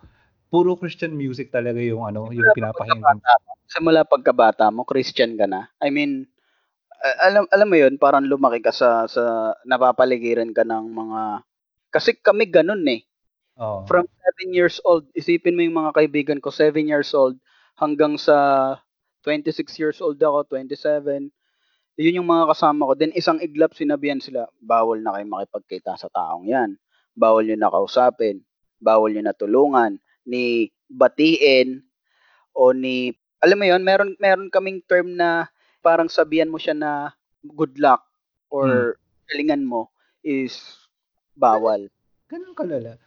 Puro Christian music talaga yung ano, yung pinapakinggan. ko. Simula pagkabata mo, Christian ka na. I mean, alam alam mo yun, parang lumaki ka sa sa napapaligiran ka ng mga kasi kami ganun eh. Oo. From 7 years old, isipin mo yung mga kaibigan ko, 7 years old hanggang sa 26 years old ako, 27. Yun yung mga kasama ko. Then isang iglap sinabihan sila, bawal na kayo makipagkita sa taong yan. Bawal nyo na kausapin. Bawal nyo na tulungan. Ni batiin o ni, alam mo yun, meron, meron kaming term na parang sabihan mo siya na good luck or galingan mo is bawal. Ganun kalala.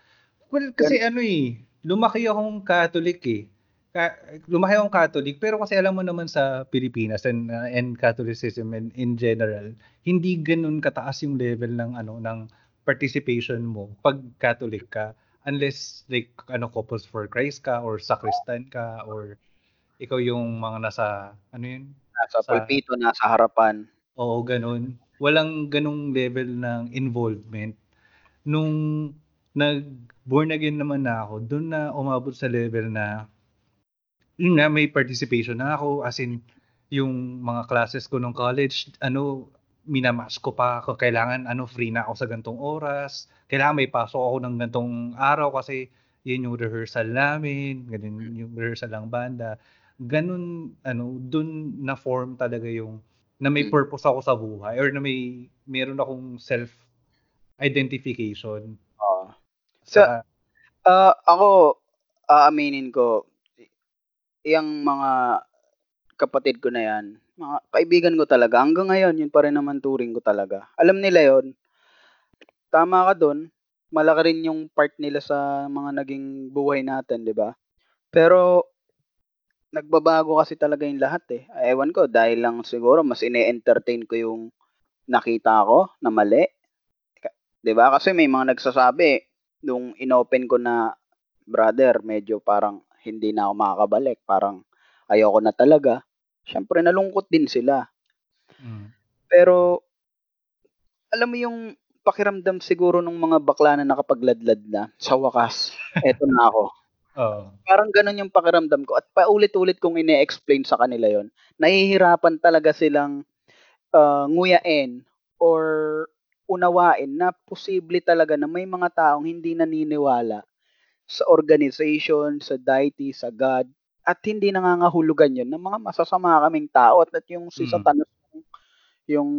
Well, kasi ano eh, lumaki akong Catholic eh. Ka- lumaki akong Catholic, pero kasi alam mo naman sa Pilipinas and, uh, and Catholicism and in general, hindi ganun kataas yung level ng ano ng participation mo pag Catholic ka unless like ano couples for Christ ka or sacristan ka or ikaw yung mga nasa ano yun Nasa Sa- pulpito, nasa harapan. Oo, ganun. Walang ganung level ng involvement. Nung nag born again naman na ako, doon na umabot sa level na yun nga, may participation na ako. As in, yung mga classes ko nung college, ano, minamas ko pa ako. Kailangan, ano, free na ako sa gantong oras. Kailangan may pasok ako ng gantong araw kasi yun yung rehearsal namin, ganun yung rehearsal ng banda. Ganun, ano, dun na form talaga yung na may Mm. purpose ako sa buhay or na may meron akong self identification Oo. sa Ah, ako, aaminin ko, yung mga kapatid ko na yan, mga kaibigan ko talaga, hanggang ngayon, yun pa rin naman turing ko talaga. Alam nila yon Tama ka dun, malaki rin yung part nila sa mga naging buhay natin, di ba? Pero, nagbabago kasi talaga yung lahat eh. Ewan ko, dahil lang siguro mas ine-entertain ko yung nakita ko na mali. Di ba? Kasi may mga nagsasabi, nung inopen ko na, brother, medyo parang hindi na ako makakabalik. Parang ayoko na talaga. Siyempre, nalungkot din sila. Mm. Pero, alam mo yung pakiramdam siguro ng mga bakla na nakapagladlad na, sa wakas, eto na ako. Oo. Parang ganun yung pakiramdam ko. At paulit-ulit kong ine-explain sa kanila yon Nahihirapan talaga silang uh, nguyain or unawain na posible talaga na may mga taong hindi naniniwala sa organization, sa deity, sa God, at hindi nangangahulugan yun ng mga masasama kaming tao at, at yung si Mm. Satanas yung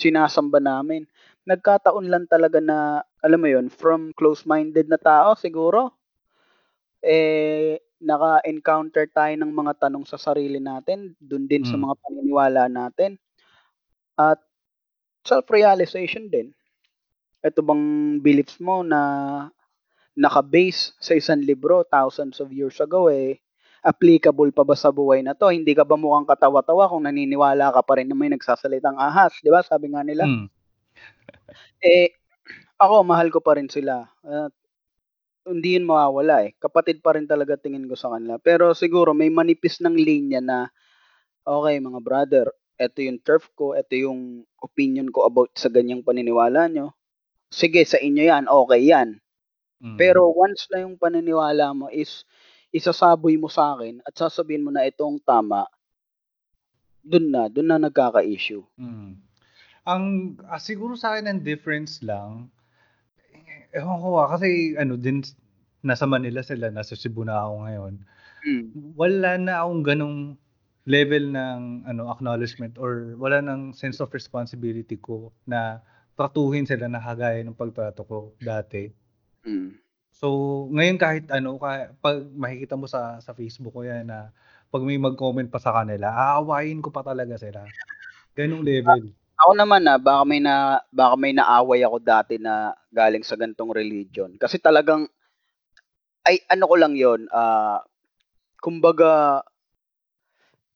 sinasamba namin. Nagkataon lang talaga na, alam mo yun, from close-minded na tao siguro, eh, naka-encounter tayo ng mga tanong sa sarili natin, dun din sa Mm. mga paniniwala natin, at self-realization din. Ito bang beliefs mo na naka-base sa isang libro thousands of years ago eh, applicable pa ba sa buhay na to? Hindi ka ba mukhang katawa-tawa kung naniniwala ka pa rin na may nagsasalitang ahas? Di ba? Sabi nga nila. Mm. Eh, ako, mahal ko pa rin sila. At hindi yun mawawala eh. Kapatid pa rin talaga tingin ko sa kanila. Pero siguro may manipis ng linya na, okay mga brother, ito yung turf ko, ito yung opinion ko about sa ganyang paniniwala nyo. Sige, sa inyo yan, okay yan. Mm. Pero once na yung paniniwala mo is isasaboy mo sa akin at sasabihin mo na itong tama, dun na, dun na nagkaka-issue. Mm. Ang ah, siguro sa akin ang difference lang, eh, ewan ko ah, kasi ano din, nasa Manila sila, nasa Cebu na ako ngayon. Mm. Wala na akong ganong level ng ano acknowledgement or wala nang sense of responsibility ko na tratuhin sila na kagaya ng pagtrato ko dati. Mm. So, ngayon kahit ano, ka- pag makikita mo sa sa Facebook ko yan na pag may mag-comment pa sa kanila, aawayin ko pa talaga sila. Ganong level. Ako naman na baka may na baka may naaway ako dati na galing sa gantong religion. Kasi talagang ay ano ko lang 'yon, ah kumbaga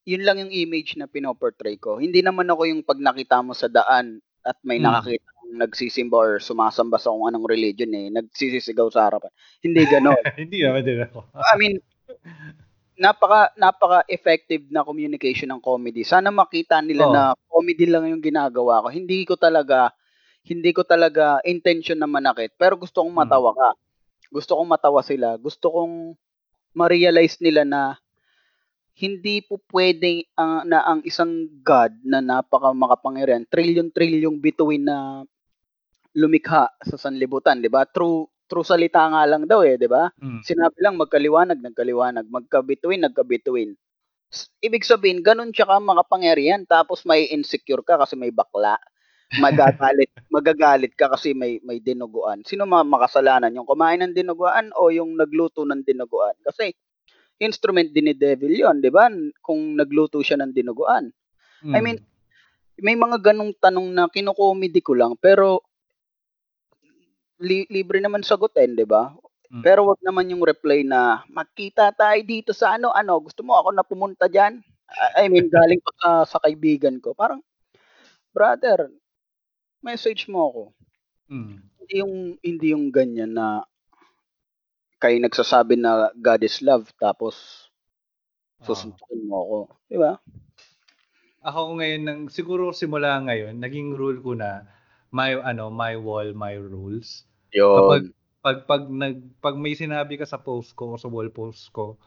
yun lang yung image na pinoportray ko. Hindi naman ako yung pag nakita mo sa daan at may Mm. nakakita nagsisimba or sumasamba sa kung anong religion eh, nagsisisigaw sa harapan. Hindi gano'n. Hindi naman din ako. I mean, napaka napaka effective na communication ng comedy. Sana makita nila Oo. na comedy lang yung ginagawa ko. Hindi ko talaga hindi ko talaga intention na manakit, pero gusto kong Mm. matawa ka. Gusto kong matawa sila. Gusto kong ma-realize nila na hindi po pwedeng ah, na ang isang God na napaka makapangyarihan, trillion-trillion bituin na lumikha sa sanlibutan, 'di ba? True true salita nga lang daw eh, 'di ba? Mm. Sinabi lang magkaliwanag, nagkaliwanag, magkabituin, nagkabituin. Ibig sabihin, ganun siya ka makapangyarihan tapos may insecure ka kasi may bakla. Magagalit, magagalit ka kasi may may dinuguan. Sino ma makasalanan, yung kumain ng dinuguan o yung nagluto ng dinuguan? Kasi instrument din ni devil 'yon, 'di ba? Kung nagluto siya ng dinuguan. I Mm. mean, may mga ganong tanong na kinukomedy ko lang pero li- libre naman sagutin, 'di ba? Mm. Pero wag naman yung reply na magkita tayo dito sa ano ano, gusto mo ako na pumunta diyan? I mean, galing pa sa, sa kaibigan ko. Parang brother, message mo ako. Mm. Hindi yung hindi yung ganyan na kayo nagsasabi na God is love tapos Oo. susuntukin mo ako, 'di ba? Ako ngayon nang siguro simula ngayon, naging rule ko na my ano, my wall, my rules. Kapag pag pag nag pag may sinabi ka sa post ko o sa wall post ko,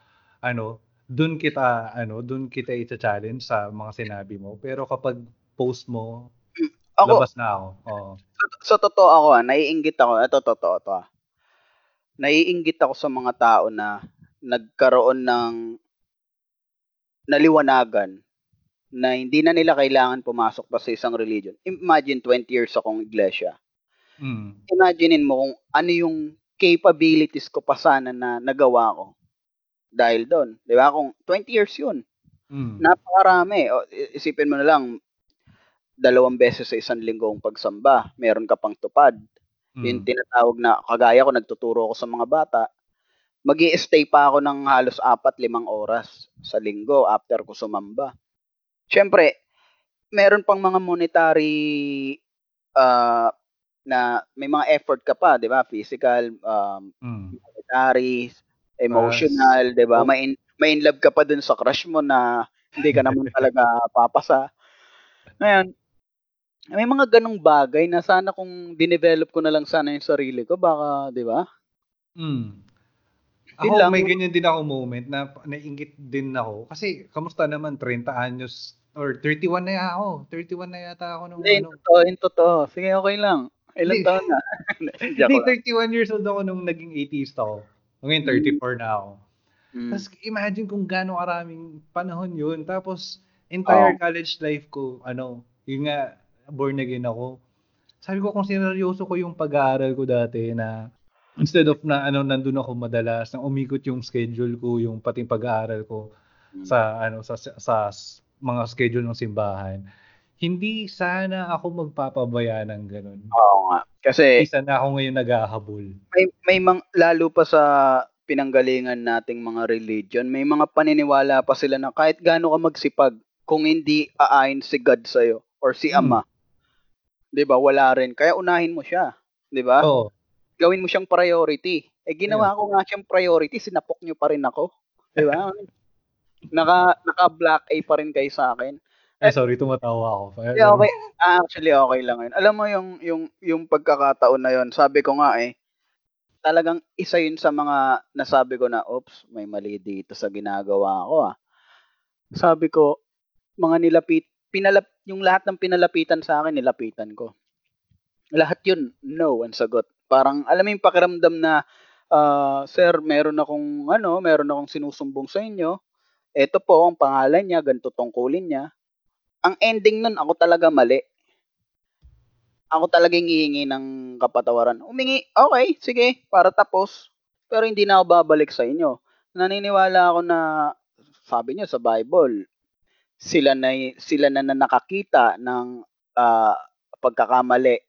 ano, dun kita ano, dun kita i-challenge sa mga sinabi mo. Pero kapag post mo, Ako, labas na ako. Oo. sa totoo ako, ah, naiinggit ako. Ito, totoo to. ah. Naiinggit ako sa mga tao na nagkaroon ng naliwanagan na hindi na nila kailangan pumasok pa sa isang religion. Imagine 20 years akong iglesia. Mm. Imaginein mo kung ano yung capabilities ko pa sana na nagawa ko dahil doon. Di ba? Kung 20 years yun, Mm. napakarami. O, isipin mo na lang, dalawang beses sa isang linggo ang pagsamba. Meron ka pang tupad. Yung Mm. tinatawag na, kagaya ko, nagtuturo ako sa mga bata. mag stay pa ako ng halos apat, limang oras sa linggo after ko sumamba. Siyempre, meron pang mga monetary ah, na may mga effort ka pa, di ba? Physical, um, Mm. monetary, emotional, 'di ba? Oh. May in, may in love ka pa dun sa crush mo na hindi ka naman talaga papasa. Ngayon, may mga ganong bagay na sana kung dinevelop ko na lang sana yung sarili ko, baka, 'di ba? Mm. Ako, lang. may ganyan din ako moment na nainggit din ako. Kasi, kamusta naman, 30 anyos, or 31 na ako. 31 na yata ako nung Hindi, ano. yung totoo, totoo. Sige, okay lang. Ilang taon na? Hindi, lang. 31 years old ako nung naging atheist ako. Ngayon, 34 na ako. Mm. Tapos, imagine kung gaano karaming panahon yun. Tapos, entire Oo. college life ko, ano, yun nga, born again ako. Sabi ko, kung sineryoso ko yung pag-aaral ko dati na instead of na ano nandun ako madalas na umikot yung schedule ko yung pati pag-aaral ko Mm. sa ano sa, sa sa mga schedule ng simbahan hindi sana ako magpapabaya ng ganun Oo nga. Kasi, isa na ako ngayon naghahabol may may mang, lalo pa sa pinanggalingan nating mga religion, may mga paniniwala pa sila na kahit gaano ka magsipag, kung hindi aayon si God sa'yo or si Hmm. Ama, 'di ba? Wala rin. Kaya unahin mo siya, 'di ba? oo Gawin mo siyang priority. Eh ginawa ko nga siyang priority, sinapok niyo pa rin ako, 'di ba? naka naka black eye pa rin kayo sa akin. Eh sorry tumatawa ako Hindi, okay. Ah, actually, okay lang yun. Alam mo yung, yung, yung pagkakataon na yun, sabi ko nga eh, talagang isa yun sa mga nasabi ko na, oops, may mali dito sa ginagawa ko ah. Sabi ko, mga nilapit, pinalap, yung lahat ng pinalapitan sa akin, nilapitan ko. Lahat yun, no, ang sagot. Parang, alam mo yung pakiramdam na, ah, sir, meron akong, ano, meron akong sinusumbong sa inyo. Ito po ang pangalan niya, ganito tungkulin niya ang ending nun, ako talaga mali. Ako talaga yung hihingi ng kapatawaran. Umingi, okay, sige, para tapos. Pero hindi na ako babalik sa inyo. Naniniwala ako na, sabi niyo sa Bible, sila na, sila na, na nakakita ng ah, pagkakamali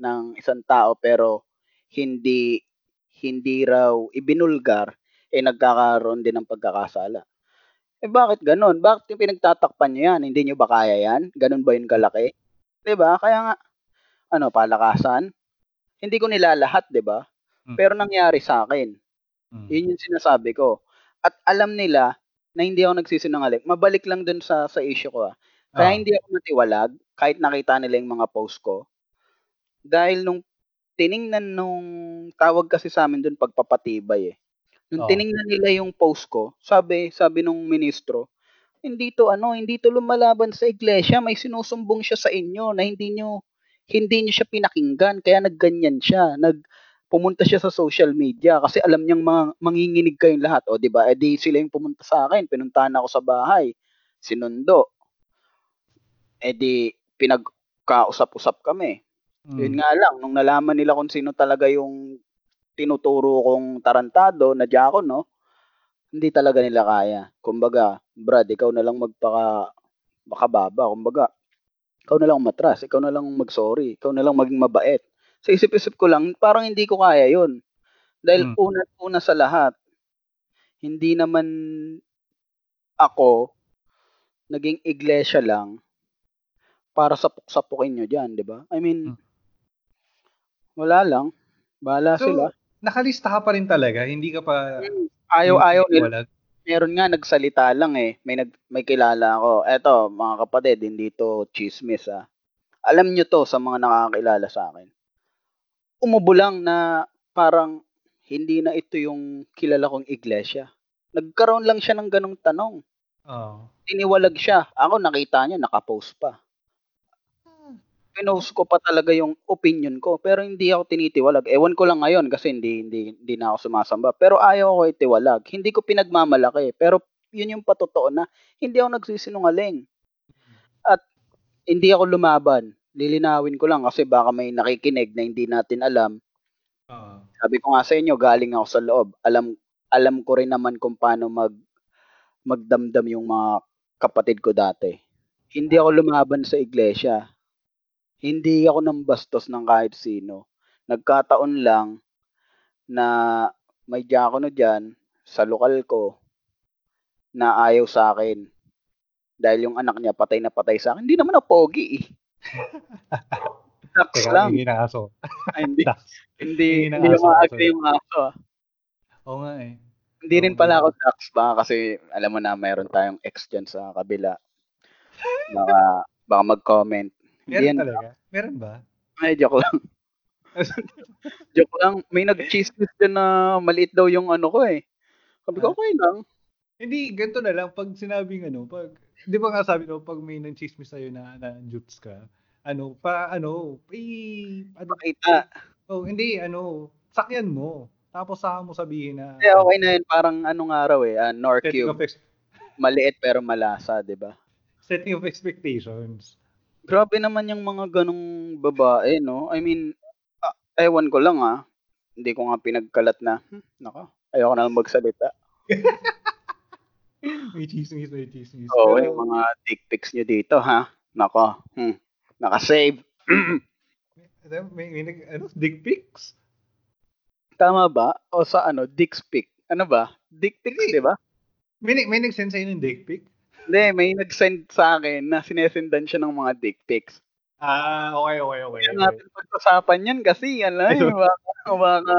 ng isang tao pero hindi hindi raw ibinulgar eh nagkakaroon din ng pagkakasala. Eh bakit ganun? Bakit yung pinagtatakpan nyo yan? Hindi nyo ba kaya yan? Ganun ba yun kalaki? 'Di ba? Kaya nga, ano, palakasan? Hindi ko nilalahat, 'di ba? Mm. Pero nangyari sa akin. Mm. Yun yung sinasabi ko. At alam nila na hindi ako nagsisinungaling. Mabalik lang dun sa sa issue ko. Ah. Kaya Ah. hindi ako matiwalag kahit nakita nila yung mga post ko. Dahil nung tiningnan nung tawag kasi sa amin dun pagpapatibay eh. Nung Oo. tiningnan nila yung post ko, sabi sabi nung ministro, hindi to ano, hindi to lumalaban sa iglesia, may sinusumbong siya sa inyo na hindi nyo hindi niyo siya pinakinggan kaya nagganyan siya. Nag pumunta siya sa social media kasi alam niyang mga manginginig kayong lahat. O, di ba? Eh, di sila yung pumunta sa akin. Pinuntahan ako sa bahay. Sinundo. Eh, di pinagkausap-usap kami. Mm. Yun nga lang, nung nalaman nila kung sino talaga yung tinuturo kong tarantado na diakon, no? Hindi talaga nila kaya. Kumbaga, Brad, ikaw na lang magpaka makababa. Kumbaga, ikaw na lang matras, ikaw na lang mag-sorry, ikaw na lang maging mabait. Sa isip-isip ko lang, parang hindi ko kaya yun. Dahil Mm. una-una sa lahat, hindi naman ako naging iglesia lang para sapok-sapukin nyo dyan, di ba? I mean, Mm. wala lang. Bahala So, sila. Nakalista ka pa rin talaga, hindi ka pa Ayaw-ayaw nila. Wala. Meron nga nagsalita lang eh. May nag may kilala ako. Eto, mga kapatid, hindi to chismis ah. Alam nyo to sa mga nakakilala sa akin. Umubo lang na parang hindi na ito yung kilala kong iglesia. Nagkaroon lang siya ng ganong tanong. Oo. Tiniwalag siya. Ako nakita niya, nakapost pa. Pinost ko pa talaga yung opinion ko, pero hindi ako tinitiwalag. Ewan ko lang ngayon kasi hindi, hindi, hindi na ako sumasamba. Pero ayaw ko itiwalag. Hindi ko pinagmamalaki. Pero yun yung patotoo na hindi ako nagsisinungaling. At hindi ako lumaban. Lilinawin ko lang kasi baka may nakikinig na hindi natin alam. Oo. Sabi ko nga sa inyo, galing ako sa loob. Alam alam ko rin naman kung paano mag magdamdam yung mga kapatid ko dati. Hindi ako lumaban sa iglesia. Hindi ako nang bastos ng kahit sino. Nagkataon lang na may diakono diyan sa lokal ko na ayaw sa akin. Dahil yung anak niya patay na patay sa akin. Hindi naman ako pogi eh. Tax Teka, lang. hindi na aso. Ay, hindi, Tax. hindi, Hindi na hindi aso, yung aso. ah. Oo nga eh. Hindi rin pala hindi. ako tax ba kasi alam mo na mayroon tayong ex dyan sa kabila. Baka, baka mag-comment. Meron yan. talaga? Meron ba? Ay, joke lang. Joke lang. May nag-chismis dyan na maliit daw yung ano ko eh. Sabi ko, Ah. okay lang. Hindi, ganito na lang. Pag sinabing ano, pag, di ba nga sabi no, pag may nang-chismis sa'yo na, na jutes ka, ano, pa, ano, i, ano, Makita. oh, hindi, ano, sakyan mo. Tapos saka mo sabihin na, Eh, okay na yun. Parang anong araw eh. Uh, Nor setting Cube. of, ex- Maliit pero malasa, di ba? setting of expectations. Grabe naman yung mga ganong babae, no? I mean, ah, ewan ko lang ah. Hindi ko nga pinagkalat na, hmm, nako, ayoko na lang magsalita. May chismis, may chismis. Oo, Pero, yung mga dick pics nyo dito, ha? Nako, hmm, nakasave. may, may, nag- ano, dick pics? Tama ba? O sa ano, dick pic. Ano ba? Dick pics, Hindi. di ba? May, nag- may nag-send sa'yo ng dick pic? Hindi, may nag-send sa akin na sinesendan siya ng mga dick pics. Ah, okay, okay, okay. Kaya natin pag-usapan yan kasi, alam, Ayun. baka, baka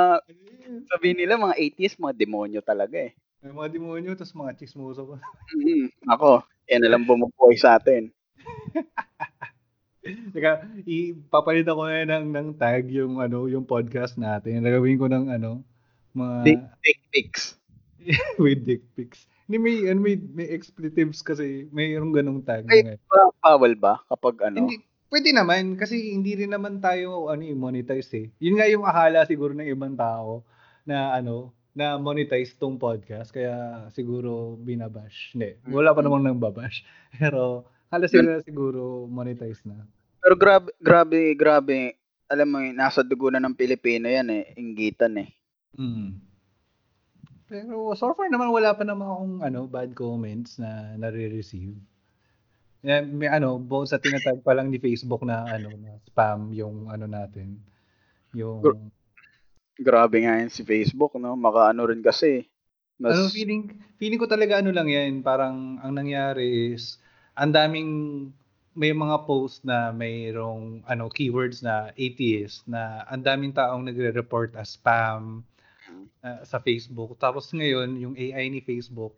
sabihin nila mga atheist, mga demonyo talaga eh. May mga demonyo, tapos mga chismoso pa. Mm, ako, yan na lang bumubuhay sa atin. Teka, ipapalit ako na ng, ng tag yung ano, yung podcast natin. Nagawin ko ng ano, mga Dick, dick pics. with dick pics. Hindi may ano may, may expletives kasi mayroong ganong tag. Ay, ba, bawal ba kapag ano? Hindi pwede naman kasi hindi rin naman tayo ano eh, monetize eh. Yun nga yung akala siguro ng ibang tao na ano na monetize tong podcast kaya siguro binabash. Hindi, wala pa namang nang babash. Pero hala sila siguro monetize na. Pero grabe, grabe, grabe. Alam mo, nasa dugo na ng Pilipino yan eh. Inggitan eh. Mm. Pero so far naman wala pa naman akong ano bad comments na nare-receive. Yan, may ano, both sa tinatag pa lang ni Facebook na ano na spam yung ano natin. Yung Gr- Grabe nga yan si Facebook, no? Makaano rin kasi. Mas, ano feeling feeling ko talaga ano lang yan, parang ang nangyari is ang daming may mga post na mayroong ano keywords na atheist na ang daming taong nagre-report as spam uh, sa Facebook. Tapos ngayon, yung AI ni Facebook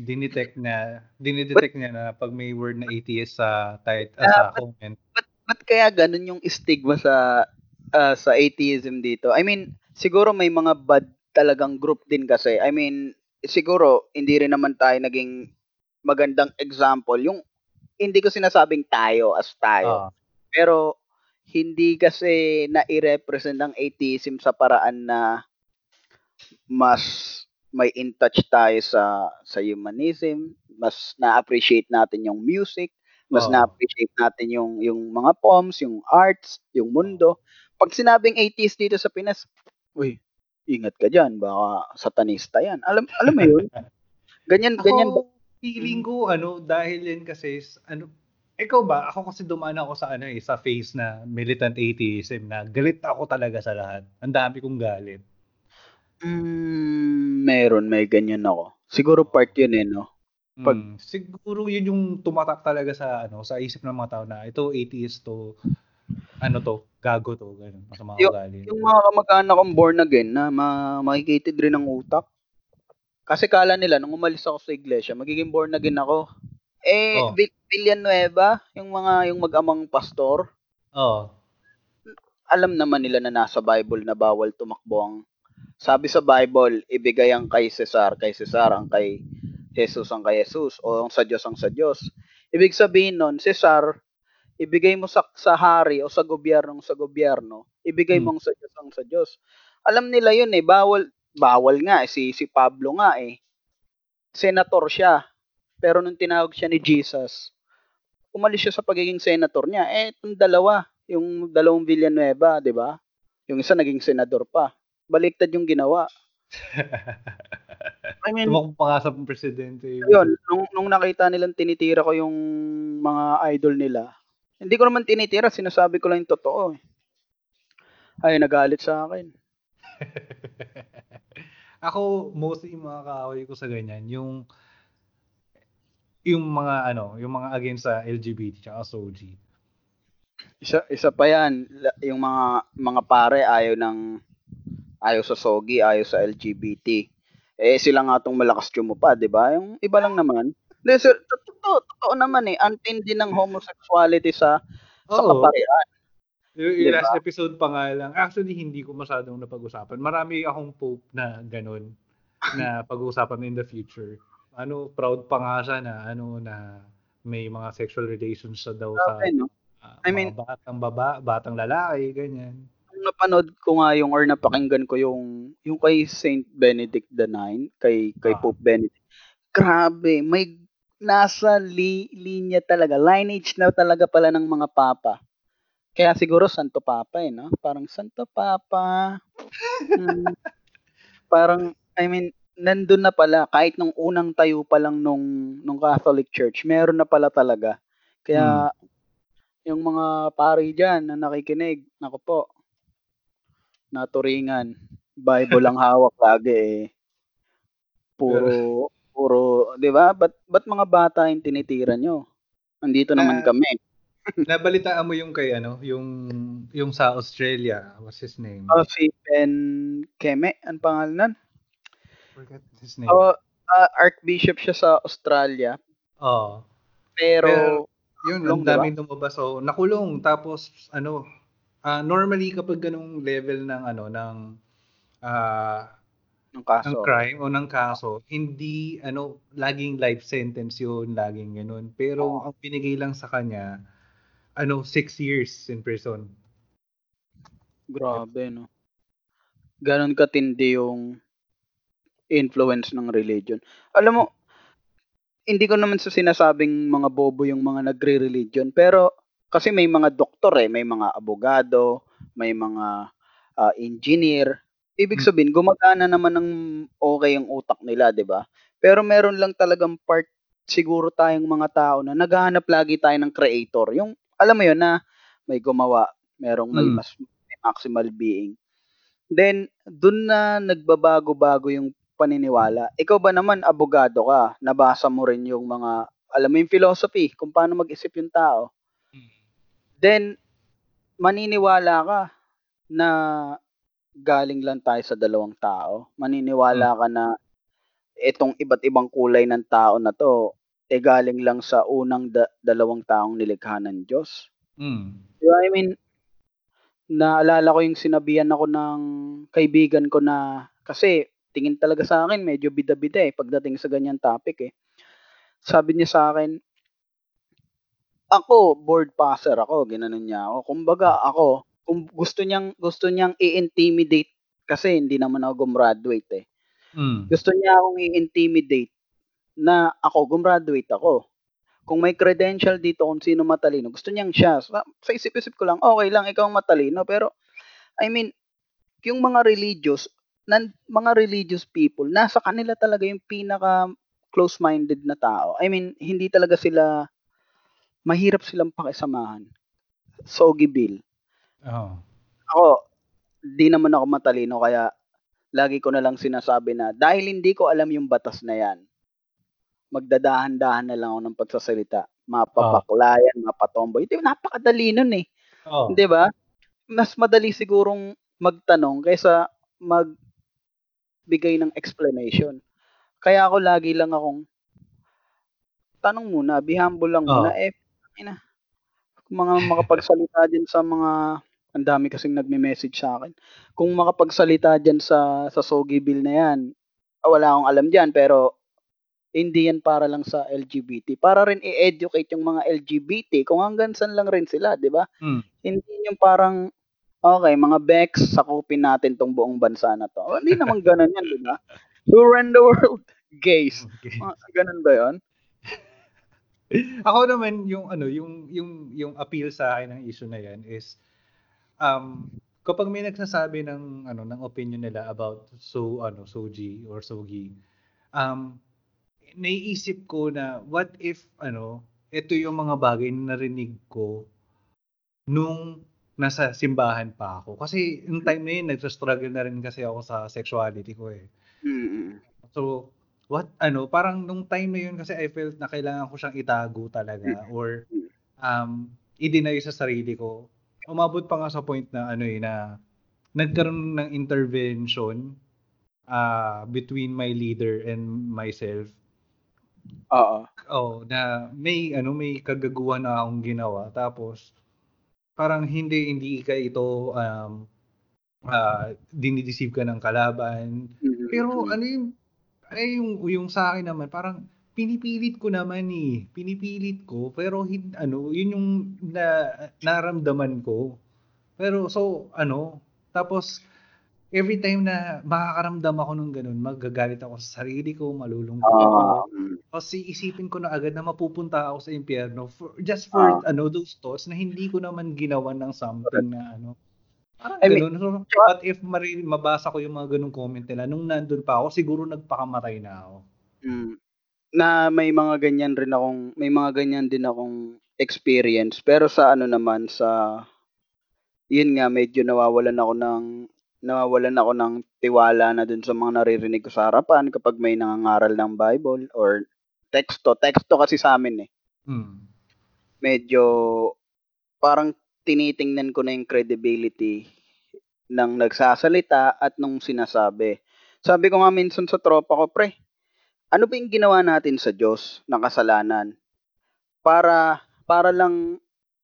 dinetect na dinidetect niya na pag may word na atheist sa tit- uh, sa comment. ba't, ba't kaya ganun yung stigma sa ah, sa atheism dito? I mean, siguro may mga bad talagang group din kasi. I mean, siguro hindi rin naman tayo naging magandang example. Yung hindi ko sinasabing tayo as tayo. Ah, Pero hindi kasi na-represent ang atheism sa paraan na mas may in touch tayo sa sa humanism, mas na-appreciate natin yung music, mas Oo. na-appreciate natin yung yung mga poems, yung arts, yung mundo. Pag sinabing atheist dito sa Pinas, uy, ingat ka diyan, baka satanista 'yan. Alam alam mo 'yun? Ganyan ako, ganyan feeling ko ano dahil yan kasi ano ikaw ba ako kasi dumaan ako sa ano eh sa face na militant atheism na galit ako talaga sa lahat. Ang dami kong galit. Mm, meron, may ganyan ako. Siguro part 'yun eh, no? Pag- Mm, siguro yun yung tumatak talaga sa ano sa isip ng mga tao na ito atheist to ano to gago to ganun masama Yung- ugali. Yung mga kamag-anak kong born again na ma makikitid rin ng utak. Kasi kala nila nung umalis ako sa iglesia, magiging born again ako. Eh, Oh. Vi- Villanueva, yung mga yung mag-amang pastor, Oo. alam naman nila na nasa Bible na bawal tumakbo ang sabi sa Bible, ibigay ang kay Cesar, kay Cesar ang kay Jesus ang kay Jesus o ang sa Diyos ang sa Diyos. Ibig sabihin nun, Cesar, ibigay mo sa, sa hari o sa gobyerno sa gobyerno, ibigay mo Hmm. sa Diyos ang sa Diyos. Alam nila yun eh, bawal, bawal nga eh, si, si Pablo nga eh. Senator siya. Pero nung tinawag siya ni Jesus, umalis siya sa pagiging senator niya. Eh, itong dalawa, yung dalawang Villanueva, di ba? Yung isa naging senador pa. Baliktad yung ginawa. I mean, Tumakbo pa nga sa presidente. yun, nung, nung nakita nilang tinitira ko yung mga idol nila, hindi ko naman tinitira, sinasabi ko lang yung totoo. eh. Ay, nagalit sa akin. Ako, mostly yung mga kaaway ko sa ganyan, yung yung mga ano, yung mga against sa LGBT tsaka SOG. Isa, isa pa yan, yung mga mga pare ayaw ng ayaw sa sogi, ayaw sa LGBT. Eh sila nga tong malakas pa, 'di ba? Yung iba lang naman. Hindi, sir, totoo, totoo naman eh. Antindi ng homosexuality sa sa Oo. kaparian. Yung, yung Diba? last episode pa nga lang, actually hindi ko masyadong napag-usapan. Marami akong pope na ganun na pag-uusapan in the future. Ano, proud pa nga siya na ano na may mga sexual relations siya daw sa Okay, no? ah, I mean- batang baba, batang lalaki, ganyan. Napanood ko nga yung or napakinggan ko yung yung kay Saint Benedict the Nine, kay kay Ah. Pope Benedict. Grabe, may nasa li, linya talaga, lineage na talaga pala ng mga papa. Kaya siguro Santo Papa eh, no? Parang Santo Papa. Hmm, parang I mean, nandun na pala kahit nung unang tayo pa lang nung nung Catholic Church, meron na pala talaga. Kaya yung mga pari diyan na nakikinig, nako po, naturingan. Bible ang hawak lagi eh. Puro, puro, di ba? Ba't, ba't mga bata yung tinitira nyo? Andito naman Ah. kami. Nabalitaan mo yung kay ano, yung yung sa Australia, what's his name? Oh, si Ben Keme, ang pangalan nun? Forget his name. Oh, ah, Archbishop siya sa Australia. Oh. Pero, Pero, Yun, ang diba? daming lumabas. So, nakulong. Tapos, ano, ah, normally kapag ganung level ng, ano, ng, ah, ng ng kaso. crime o ng kaso, hindi, ano, laging life sentence yun, laging ganun. Pero, ang binigay lang sa kanya, ano, six years in prison. Grabe, no? Ganon katindi yung influence ng religion. Alam mo, hindi ko naman sa sinasabing mga bobo yung mga nagre-religion, pero kasi may mga doktor eh, may mga abogado, may mga ah, engineer. Ibig Hmm. sabihin, gumagana naman ng okay ang utak nila, 'di ba? Pero meron lang talagang part siguro tayong mga tao na naghahanap lagi tayo ng creator. Yung alam mo 'yun na may gumawa, merong may Hmm. mas may maximal being. Then dun na nagbabago-bago yung paniniwala. Ikaw ba naman abogado ka, nabasa mo rin yung mga alam mo yung philosophy kung paano mag-isip yung tao. Then maniniwala ka na galing lang tayo sa dalawang tao. Maniniwala ka na itong iba't ibang kulay ng tao na to eh galing lang sa unang da- dalawang taong nilikha ng Diyos. Mm. Di ba? I mean, naalala ko yung sinabihan ako ng kaibigan ko na kasi tingin talaga sa akin medyo bida-bida eh pagdating sa ganyan topic eh. Sabi niya sa akin, ako board passer ako, ginanon niya ako. Kumbaga ako, kung gusto niyang gusto niyang i-intimidate kasi hindi naman ako gumraduate eh. Mm. Gusto niya akong i-intimidate na ako gumraduate ako. Kung may credential dito kung sino matalino, gusto niyang siya. Sa, sa isip-isip ko lang, okay lang, ikaw ang matalino. Pero, I mean, yung mga religious, nan, mga religious people, nasa kanila talaga yung pinaka close-minded na tao. I mean, hindi talaga sila, mahirap silang pakisamahan. Sogi Bill. Oh. Ako, di naman ako matalino, kaya lagi ko na lang sinasabi na dahil hindi ko alam yung batas na yan, magdadahan-dahan na lang ako ng pagsasalita. Mapapaklayan, mapatomboy. Di, napakadali nun eh. Oh. Di ba? Mas madali sigurong magtanong kaysa magbigay ng explanation. Kaya ako lagi lang akong tanong muna, be humble lang Oo. muna. Eh, ina, kung mga makapagsalita din sa mga Ang dami kasing nagme-message sa akin. Kung makapagsalita dyan sa, sa Sogi Bill na yan, wala akong alam dyan, pero hindi yan para lang sa LGBT. Para rin i-educate yung mga LGBT kung hanggang saan lang rin sila, di ba? Mm. Hindi yung parang, okay, mga Bex, sakupin natin tong buong bansa na to. Hindi naman ganun yan, di ba? Who run the world? Gays. Okay. Mga ganun ba yun? Ako naman yung ano, yung yung yung appeal sa akin ng issue na 'yan is um kapag may nagsasabi ng ano ng opinion nila about so ano soji or sogi um naiisip ko na what if ano ito yung mga bagay na narinig ko nung nasa simbahan pa ako kasi yung time na yun nagsa-struggle na rin kasi ako sa sexuality ko eh Mm. So, what ano, parang nung time na yun kasi I felt na kailangan ko siyang itago talaga or um i-deny sa sarili ko. Umabot pa nga sa point na ano eh na nagkaroon ng intervention uh, between my leader and myself. Oo. Oh, na may ano may kagaguhan na akong ginawa tapos parang hindi hindi ka ito um uh, dinideceive ka ng kalaban Mm. pero ano yung ay yung yung sa akin naman parang pinipilit ko naman eh. Pinipilit ko pero hin, ano, yun yung na, naramdaman ko. Pero so ano, tapos every time na makakaramdam ako ng ganun, magagalit ako sa sarili ko, malulungkot ako. mm. Kasi isipin ko na agad na mapupunta ako sa impyerno for, just for Ah. ano those thoughts na hindi ko naman ginawa ng something na ano. Parang I mean, ganun. So, what if mari, mabasa ko yung mga ganung comment nila nung nandun pa ako, siguro nagpakamatay na ako. Mm. Na may mga ganyan rin akong may mga ganyan din akong experience pero sa ano naman sa yun nga medyo nawawalan ako ng nawawalan ako ng tiwala na dun sa mga naririnig ko sa harapan kapag may nangangaral ng Bible or teksto. Teksto kasi sa amin eh. Hmm. Medyo parang tinitingnan ko na yung credibility ng nagsasalita at nung sinasabi. Sabi ko nga minsan sa tropa ko, pre, ano ba yung ginawa natin sa Diyos na kasalanan? Para, para lang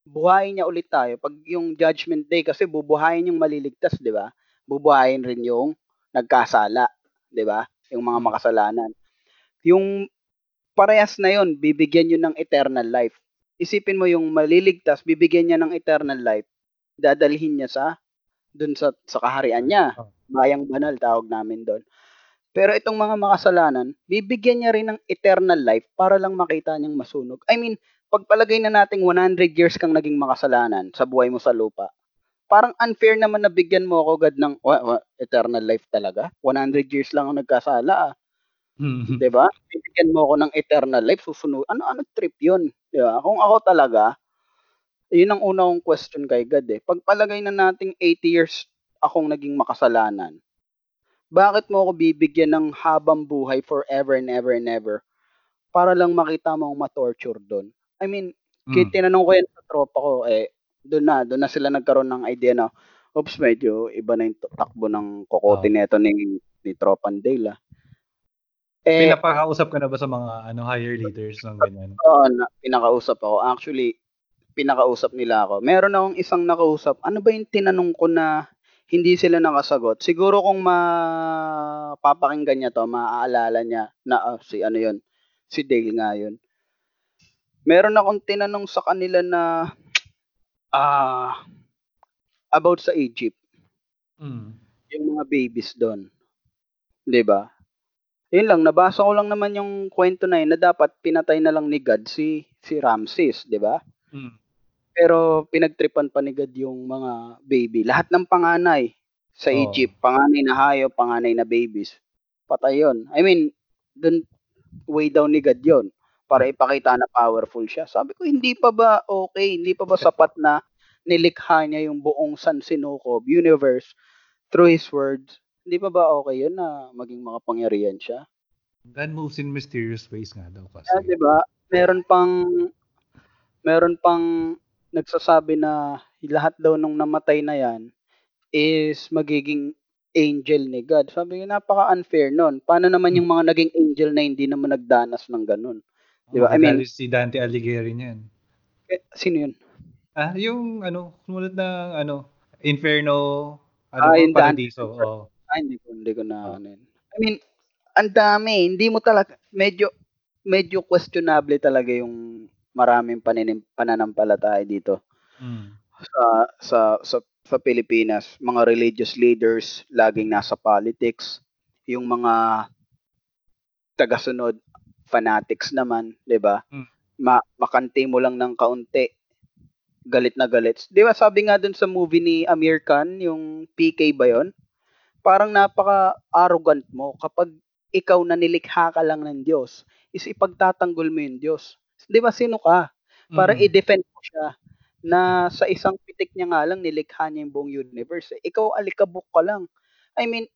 buhayin niya ulit tayo. Pag yung judgment day, kasi bubuhayin yung maliligtas, di ba? Bubuhayin rin yung nagkasala, di ba? Yung mga makasalanan. Yung parehas na yon bibigyan yun ng eternal life. Isipin mo yung maliligtas, bibigyan niya ng eternal life, dadalhin niya sa dun sa, sa kaharian niya. Oh. Bayang banal, tawag namin doon. Pero itong mga makasalanan, bibigyan niya rin ng eternal life para lang makita niyang masunog. I mean, pagpalagay na nating 100 years kang naging makasalanan sa buhay mo sa lupa, parang unfair naman na bigyan mo ako agad ng wa, wa, eternal life talaga. 100 years lang ako nagkasala. Ah. Hmm. 'Di ba? Bibigyan mo ako ng eternal life, susunod. Ano ano trip 'yun? 'Di ba? Kung ako talaga, 'yun ang una kong question kay God eh. Pagpalagay na nating 80 years akong naging makasalanan, bakit mo ako bibigyan ng habang buhay forever and ever and ever para lang makita mo ang ma-torture doon? I mean, kaya Hmm. tinanong ko yan sa tropa ko, eh, doon na, doon na sila nagkaroon ng idea na, oops, medyo iba na yung takbo ng kokote Oh. neto ni, ni Tropan Dale, ah. Eh, Pinapakausap ka na ba sa mga ano higher leaders ng ganyan? Oo, na, pinakausap ako. Actually, pinakausap nila ako. Meron akong isang nakausap. Ano ba yung tinanong ko na hindi sila nakasagot? Siguro kung mapapakinggan niya to, maaalala niya na ah, si ano yun, si Dale nga yun. Meron akong tinanong sa kanila na ah about sa Egypt, Hmm. yung mga babies doon. 'Di ba? Yun lang, nabasa ko lang naman yung kwento na yun na dapat pinatay na lang ni God si si Ramses, 'di ba? Hmm. Pero pinagtripan pa ni God yung mga baby. Lahat ng panganay sa Oo. Egypt, panganay na hayop, panganay na babies, patay yun. I mean, dun way down ni God yun para ipakita na powerful siya. Sabi ko, hindi pa ba okay? Hindi pa ba sapat na nilikha niya yung buong San Sinukob universe through His words? Hindi pa ba okay yun na maging makapangyarihan siya? God moves in mysterious ways nga daw kasi. Ah, 'di ba? Meron pang meron pang nagsasabi na lahat daw nung namatay na 'yan is magiging angel ni God. Sabi ko napaka-unfair nun. Paano naman yung mga naging angel na hindi naman nagdanas ng ganun? Di ba? I mean- si Dante Alighieri niyan. Eh, sino yun? Ah, yung ano, sumunod ng ano, Inferno, ano Ah, Dante Paradiso. Oh. Ah, hindi ko, hindi ko na, Oh. ano yun. I mean, ang dami. Hindi mo talaga, medyo, medyo questionable talaga yung maraming paninim, pananampalataya dito Mm. sa, sa, sa, sa Pilipinas. Mga religious leaders, laging nasa politics. Yung mga tagasunod, fanatics naman, di ba? Mm. Ma, makanti mo lang ng kaunti, galit na galit. Di ba sabi nga dun sa movie ni Amir Khan, yung PK ba yun? Parang napaka-arrogant mo kapag ikaw na nilikha ka lang ng Diyos, is ipagtatanggol mo yung Diyos. Di ba sino ka? Para Mm. i-defend mo siya na sa isang pitik niya nga lang nilikha niya yung buong universe. Eh. Ikaw alikabok ka lang. I mean,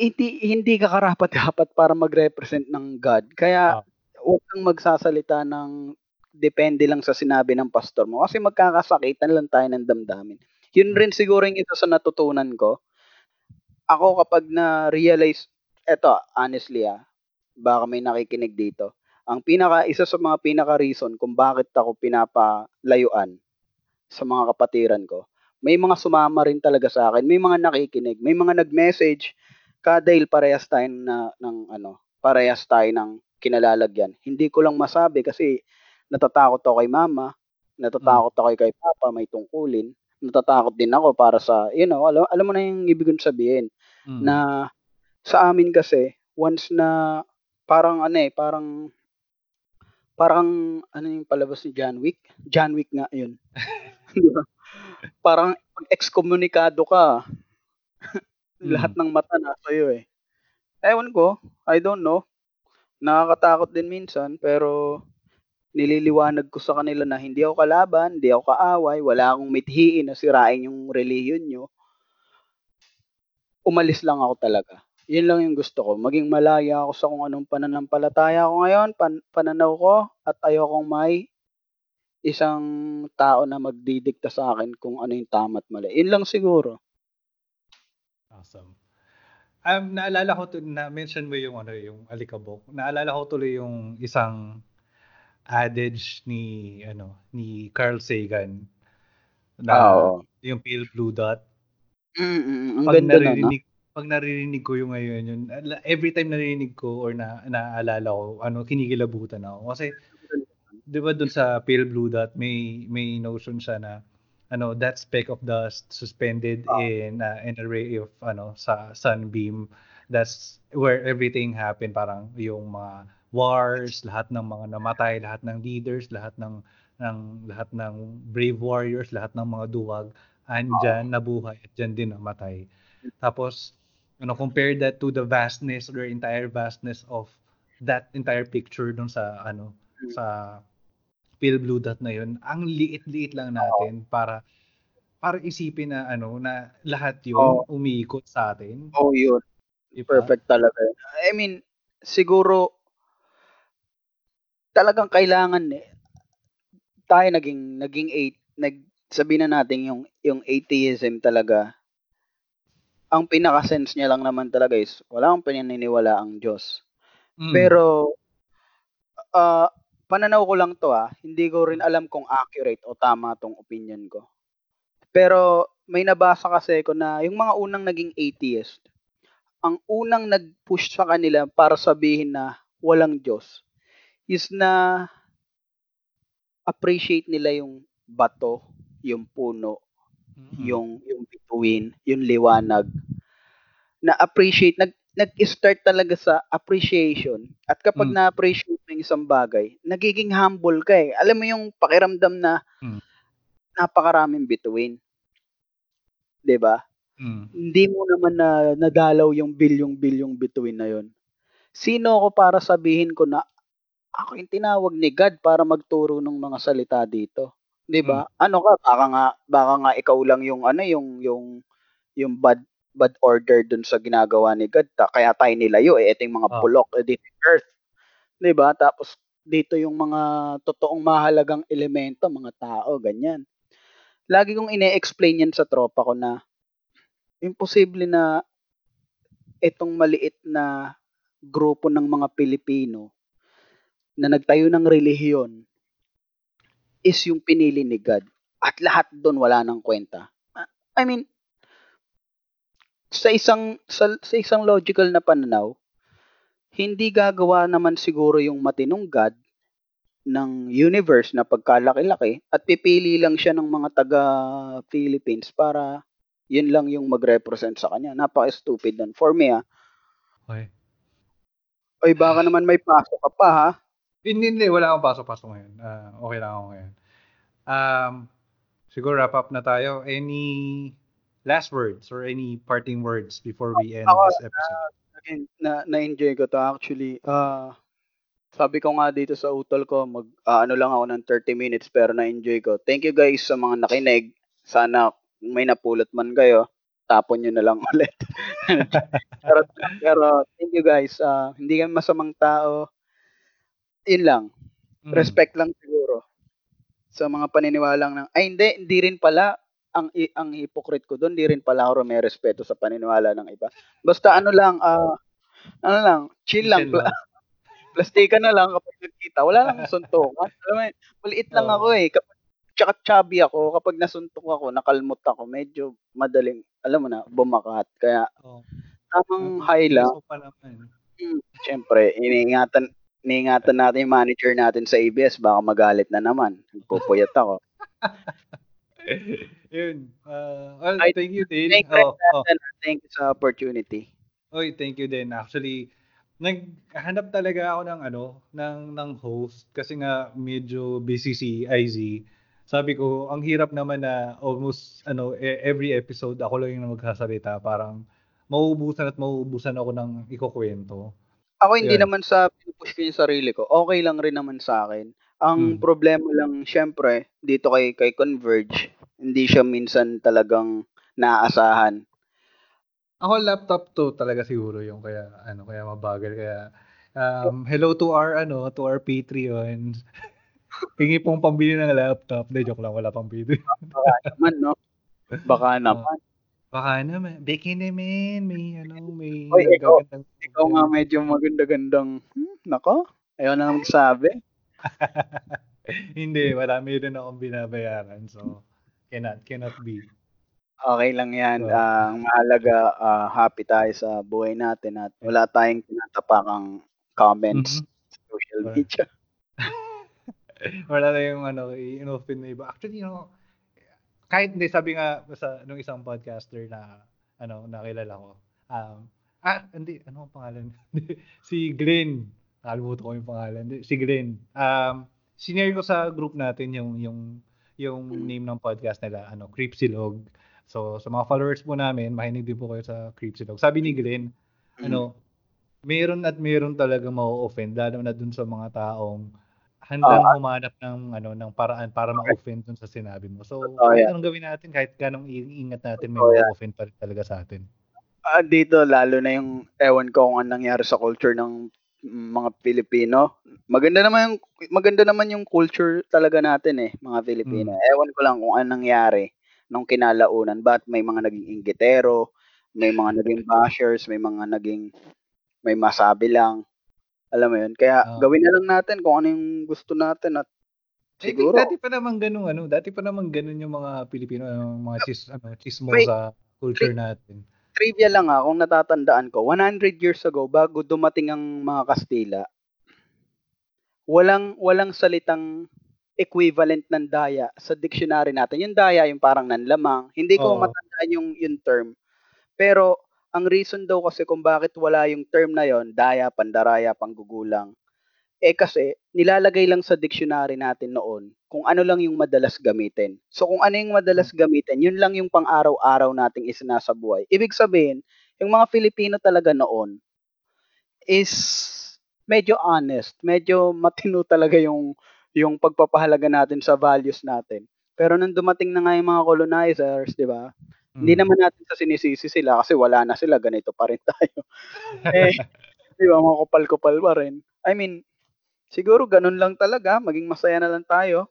hindi hindi ka karapat-dapat para mag-represent ng God. Kaya Ah. huwag kang magsasalita ng depende lang sa sinabi ng pastor mo kasi magkakasakitan lang tayo ng damdamin. Yun Hmm. rin siguro yung isa sa natutunan ko. Ako kapag na-realize, eto, honestly ah, baka may nakikinig dito. Ang pinaka, isa sa mga pinaka reason kung bakit ako pinapalayuan sa mga kapatiran ko, may mga sumama rin talaga sa akin, may mga nakikinig, may mga nag-message, kadahil parehas tayo na, ng ano, parehas tayo ng kinalalagyan. Hindi ko lang masabi kasi natatakot ako kay mama, natatakot ako kay papa, may tungkulin, natatakot din ako para sa, you know, alam, alam mo na yung ibig kong sabihin, Mm. na sa amin kasi, once na, parang ano eh, parang, parang, ano yung palabas ni John Wick? John Wick nga yun. Parang, pag excommunicado ka, Mm. lahat ng mata nasa iyo eh. Ewan ko, I don't know. Nakakatakot din minsan, pero nililiwanag ko sa kanila na hindi ako kalaban, hindi ako kaaway, wala akong mithiin na sirain yung relihiyon nyo. Umalis lang ako talaga. Yun lang yung gusto ko. Maging malaya ako sa kung anong pananampalataya ko ngayon, pan- pananaw ko, at ayokong may isang tao na magdidikta sa akin kung ano yung tama at mali. Yun lang siguro. Awesome. Um, naalala ko to, na mention mo yung ano yung alikabok. Naalala ko tuloy yung isang adage ni ano ni Carl Sagan na oo. yung pale blue dot. Mm, ang Pag ganda na, no? naririnig pag naririnig ko yung ngayon yun, every time naririnig ko or na naaalala ko, ano kinikilabutan ako kasi 'di ba dun sa pale blue dot may may notion siya na ano that speck of dust suspended Ah. in uh, an array of ano sa sunbeam that's where everything happened parang yung mga wars lahat ng mga namatay lahat ng leaders lahat ng ng lahat ng brave warriors lahat ng mga duwag andyan nabuhay at dyan din namatay tapos ano compare that to the vastness or entire vastness of that entire picture dun sa ano Mm. sa pale blue dot na yun, ang liit-liit lang natin para para isipin na ano na lahat yun Oo. umiikot sa atin. Oh, yun. Di ba? Perfect talaga. I mean, siguro talagang kailangan eh tayo naging naging eight nag sabihin na natin yung yung atheism talaga ang pinaka-sense niya lang naman talaga is wala akong pinaniniwala ang Diyos. Mm. Pero ah pananaw ko lang to ah, hindi ko rin alam kung accurate o tama tong opinion ko. Pero may nabasa kasi ko na yung mga unang naging atheist, ang unang nag-push sa kanila para sabihin na walang Diyos is na appreciate nila yung bato, yung puno, Mm. yung yung bituin, yung liwanag. Na appreciate nag nag-start talaga sa appreciation. At kapag Mm. na-appreciate mo yung isang bagay, nagiging humble ka eh. Alam mo yung pakiramdam na Mm. napakaraming bituin. 'Di ba? Mm. Hindi mo naman na nadalaw yung bilyong-bilyong bituin na yon. Sino ako para sabihin ko na ako yung tinawag ni God para magturo ng mga salita dito? 'Di ba? Ano ka baka nga baka nga ikaw lang yung ano yung yung yung bad bad order dun sa ginagawa ni God. Ta- Kaya tayo nilayo eh yung mga Ah. bulok eh, dito earth. 'Di ba? Tapos dito yung mga totoong mahalagang elemento, mga tao, ganyan. Lagi kong ine-explain yan sa tropa ko na imposible na itong maliit na grupo ng mga Pilipino na nagtayo ng relihiyon is yung pinili ni God. At lahat doon wala nang kwenta. I mean, sa isang sa, sa isang logical na pananaw, hindi gagawa naman siguro yung matinong God ng universe na pagkalaki-laki at pipili lang siya ng mga taga Philippines para yun lang yung mag-represent sa kanya. Napaka-stupid nun. For me, ah. Okay. Oy, baka naman may pasok ka pa, ha? Hindi, hindi. Wala akong pasok-pasok ngayon. Ah, okay lang ako ngayon. Um, siguro wrap up na tayo. Any last words or any parting words before we end Ako, this episode? Again, na na-enjoy ko to actually. Ah, sabi ko nga dito sa utol ko, mag ah, ano lang ako ng 30 minutes pero na-enjoy ko. Thank you guys sa mga nakinig. Sana may napulot man kayo, tapon nyo na lang ulit. pero, pero thank you guys. Ah, hindi kami masamang tao. Yun lang. Mm. Respect lang siguro sa mga paniniwalang ng ay hindi hindi rin pala ang ang hypocrite ko doon, hindi rin pala ako may respeto sa paniniwala ng iba. Basta ano lang, ah ano lang, chill lang. Chill lang. Plastika na lang kapag nagkita. Wala lang suntukan. Alam mo, maliit lang Oo. ako eh. Kapag, tsaka chubby ako, kapag nasuntok ako, nakalmot ako, medyo madaling, alam mo na, bumakat. Kaya, Oh. tamang high lang. Naman. Hmm, Siyempre, iniingatan, iniingatan natin yung manager natin sa ABS, baka magalit na naman. Pupuyat ako. Yun. Uh, well, Ay, thank you, din. Thank you, Oh, oh. thank you sa opportunity. Oy, thank you din. Actually, naghanap talaga ako ng ano, ng ng host kasi nga medyo busy si IZ. Sabi ko, ang hirap naman na almost ano e- every episode ako lang yung magsasalita, parang mauubusan at mauubusan ako ng ikukwento. Ako hindi Ayan. naman sa pinupush ko yung sarili ko. Okay lang rin naman sa akin. Ang Hmm. problema lang, syempre, dito kay, kay Converge, hindi siya minsan talagang naaasahan. Ako laptop to talaga siguro yung kaya ano kaya mabagal kaya um, hello to our ano to our Patreon. Hingi pong pambili ng laptop. Hindi, joke lang. Wala pang Patreon. Baka naman, no? Baka naman. Baka naman. Beke naman. May, ano, may Oy, ikaw- Ikaw nga medyo maganda-gandang, hmm, nako, ayaw na magsabi. Hindi, wala. Meron akong binabayaran. So, cannot, cannot be. Okay lang yan. So- ang mahalaga, ah, happy tayo sa buhay natin at wala tayong tinatapakang comments Mhm. sa social media. wala na yung ano, in-open na iba. Actually, you know, kahit hindi, sabi nga sa nung isang podcaster na ano, nakilala ko. Um, ah, hindi, ano ang pangalan? si Glenn. Nakalimutan ko yung pangalan. Si Glenn. Um, sinare ko sa group natin yung yung yung Mm. name ng podcast nila, ano, Creepsilog. So, sa mga followers po namin, makinig din po kayo sa Creepsilog. Sabi ni Glenn, ano, meron at meron talaga ma-offend lalo na dun sa mga taong handang Ah. humanap ng ano ng paraan para ma-offend dun sa sinabi mo. So, kahit yan. anong gawin natin, kahit ganong iingat natin, may Totoo yan. ma-offend pa rin talaga sa atin. Ah, dito lalo na yung ewan ko kung anong nangyari sa culture ng mga Pilipino. Maganda naman yung maganda naman yung culture talaga natin eh, mga Pilipino. Ewan ko lang kung anong nangyari nung kinalaunan. Ba't may mga naging inggitero, may mga naging bashers, may mga naging may masabi lang. Alam mo yun? Kaya Ah. gawin na lang natin kung ano yung gusto natin at I think siguro dati pa naman ganun ano, dati pa naman ganun yung mga Pilipino, yung mga chis, ano, chismo May- sa culture natin. trivia lang ha, kung natatandaan ko, 100 years ago, bago dumating ang mga Kastila, walang, walang salitang equivalent ng daya sa dictionary natin. Yung daya, yung parang nanlamang. Hindi ko Oo. matandaan yung, yung term. Pero, ang reason daw kasi kung bakit wala yung term na yon daya, pandaraya, panggugulang, eh kasi, nilalagay lang sa dictionary natin noon kung ano lang yung madalas gamitin. So, kung ano yung madalas gamitin, yun lang yung pang-araw-araw nating isinasabuhay. Ibig sabihin, yung mga Filipino talaga noon is medyo honest, medyo matino talaga yung yung pagpapahalaga natin sa values natin. Pero nung dumating na nga yung mga colonizers, di ba? Hindi Mm. naman natin sa sinisisi sila kasi wala na sila, ganito pa rin tayo. eh, di ba, mga kupal-kupal pa rin. I mean, siguro ganun lang talaga, maging masaya na lang tayo.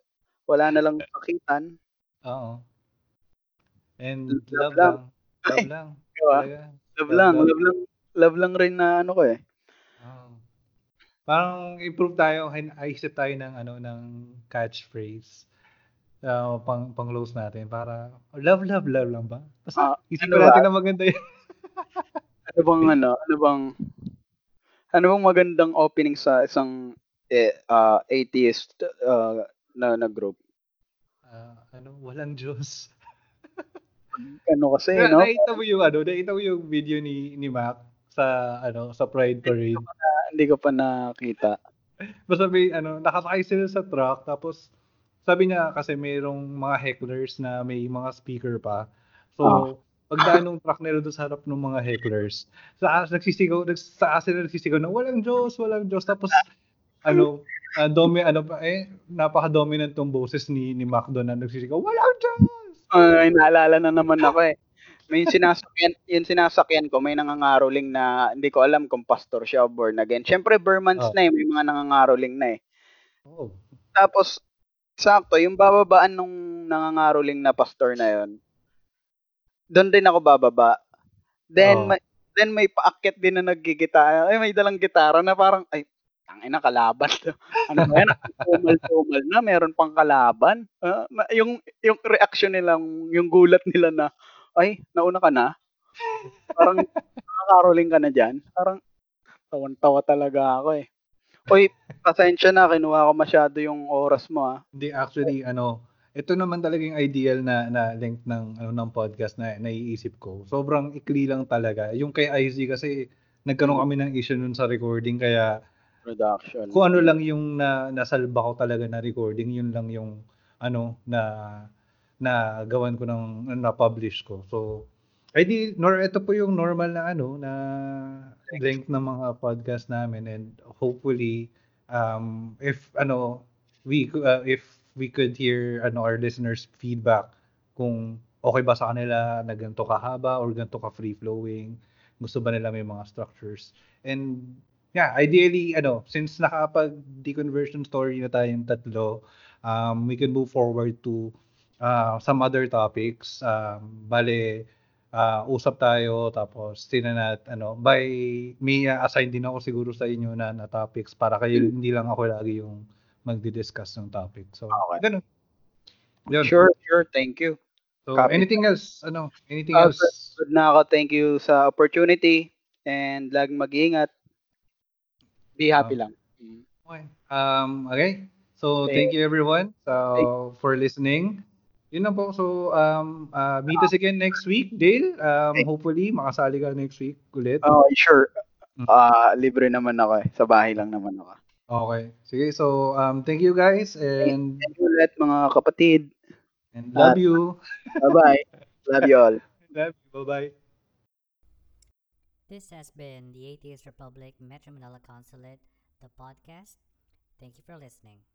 Wala na lang sakitan. Oo. And Love love, lang. lang. Love lang. Di ba? Talaga. Love Love lang, lang. love lang, love lang rin na ano ko eh. Oo. Parang improve tayo, isip tayo ng ano ng catchphrase. Ah, pang pang close natin para love love love lang ba? Basta isipan ano ba? natin na maganda yun. Ano bang ano, ano bang ano bang magandang opening sa isang eh, ah, atheist ah, na, na group? Ah, ano, walang Diyos. Ano kasi, Na, no? nakita mo yung ano, nakita mo yung video ni ni Mac sa ano, sa Pride Parade. Hindi ko pa nakita. Basta may ano, nakasakay sila sa truck tapos sabi niya kasi mayroong mga hecklers na may mga speaker pa. So, Ah. pagdaan ng truck nila doon sa harap ng mga hecklers, sa nagsisigaw, nags, sa sila nagsisigaw na walang Diyos, walang Diyos. Tapos ano, uh, domi ano pa eh napaka-dominant tong boses ni ni Mac doon na nagsisigaw, walang Diyos. Ay, naalala na naman ako eh. May sinasakyan, yung sinasakyan ko, may nangangaroling na hindi ko alam kung pastor siya o born again. Siyempre, Burmans Oh. na eh, may mga nangangaroling na eh. Oh. Tapos, sakto, yung bababaan nung nangangaroling na pastor na yon doon din ako bababa. Then, Oo. may, then may paakyat din na naggigitara. Ay, may dalang gitara na parang, ay, tangina, kalaban. to. ano ba yan? Tumal-tumal na, meron pang kalaban. Ma- yung, yung reaction nila, yung gulat nila na, ay, nauna ka na? Parang, nakakaroling ka na dyan. Parang, tawan-tawa talaga ako eh. Uy, pasensya na, kinuha ko masyado yung oras mo ah. Hindi actually ano, ito naman talaga yung ideal na na length ng ano ng podcast na naiisip ko. Sobrang ikli lang talaga. Yung kay IZ kasi nagkaroon kami ng issue nun sa recording kaya Production. kung ano lang yung na nasalba ko talaga na recording, yun lang yung ano na na gawan ko ng na publish ko. So ay di nor ito po yung normal na ano na length ng mga podcast namin and hopefully um if ano we uh, if we could hear ano our listeners feedback kung okay ba sa kanila na ganito kahaba or ganito ka free flowing gusto ba nila may mga structures. And yeah ideally ano since nakapag deconversion story na tayong tatlo um we can move forward to uh, some other topics. Um bale ah, usap tayo tapos tinanat ano by may uh, assign din ako siguro sa inyo na, na topics para kayo hindi lang ako lagi yung magdi-discuss ng topic. So, Okay. ganun. Yun. Sure, sure. Thank you. So, Copy. anything else? Ano? Anything Uh, else? Good na ako. Thank you sa opportunity and laging mag-iingat. Be happy lang. Mm. Okay. Um, okay. So, Okay. thank you everyone so, for listening. Yun na po. So, um, uh, meet us again next week, Dale. Um, hopefully, makasali ka next week ulit. Oh, sure. Mm. Ah, libre naman ako eh. Sa bahay lang naman ako. Okay. Sige. So, um, thank you guys and, Thank you ulit mga kapatid. and love you. Bye-bye. Love you all. Love you. Bye-bye. This has been the Atheist Republic Metro Manila Consulate, the podcast. Thank you for listening.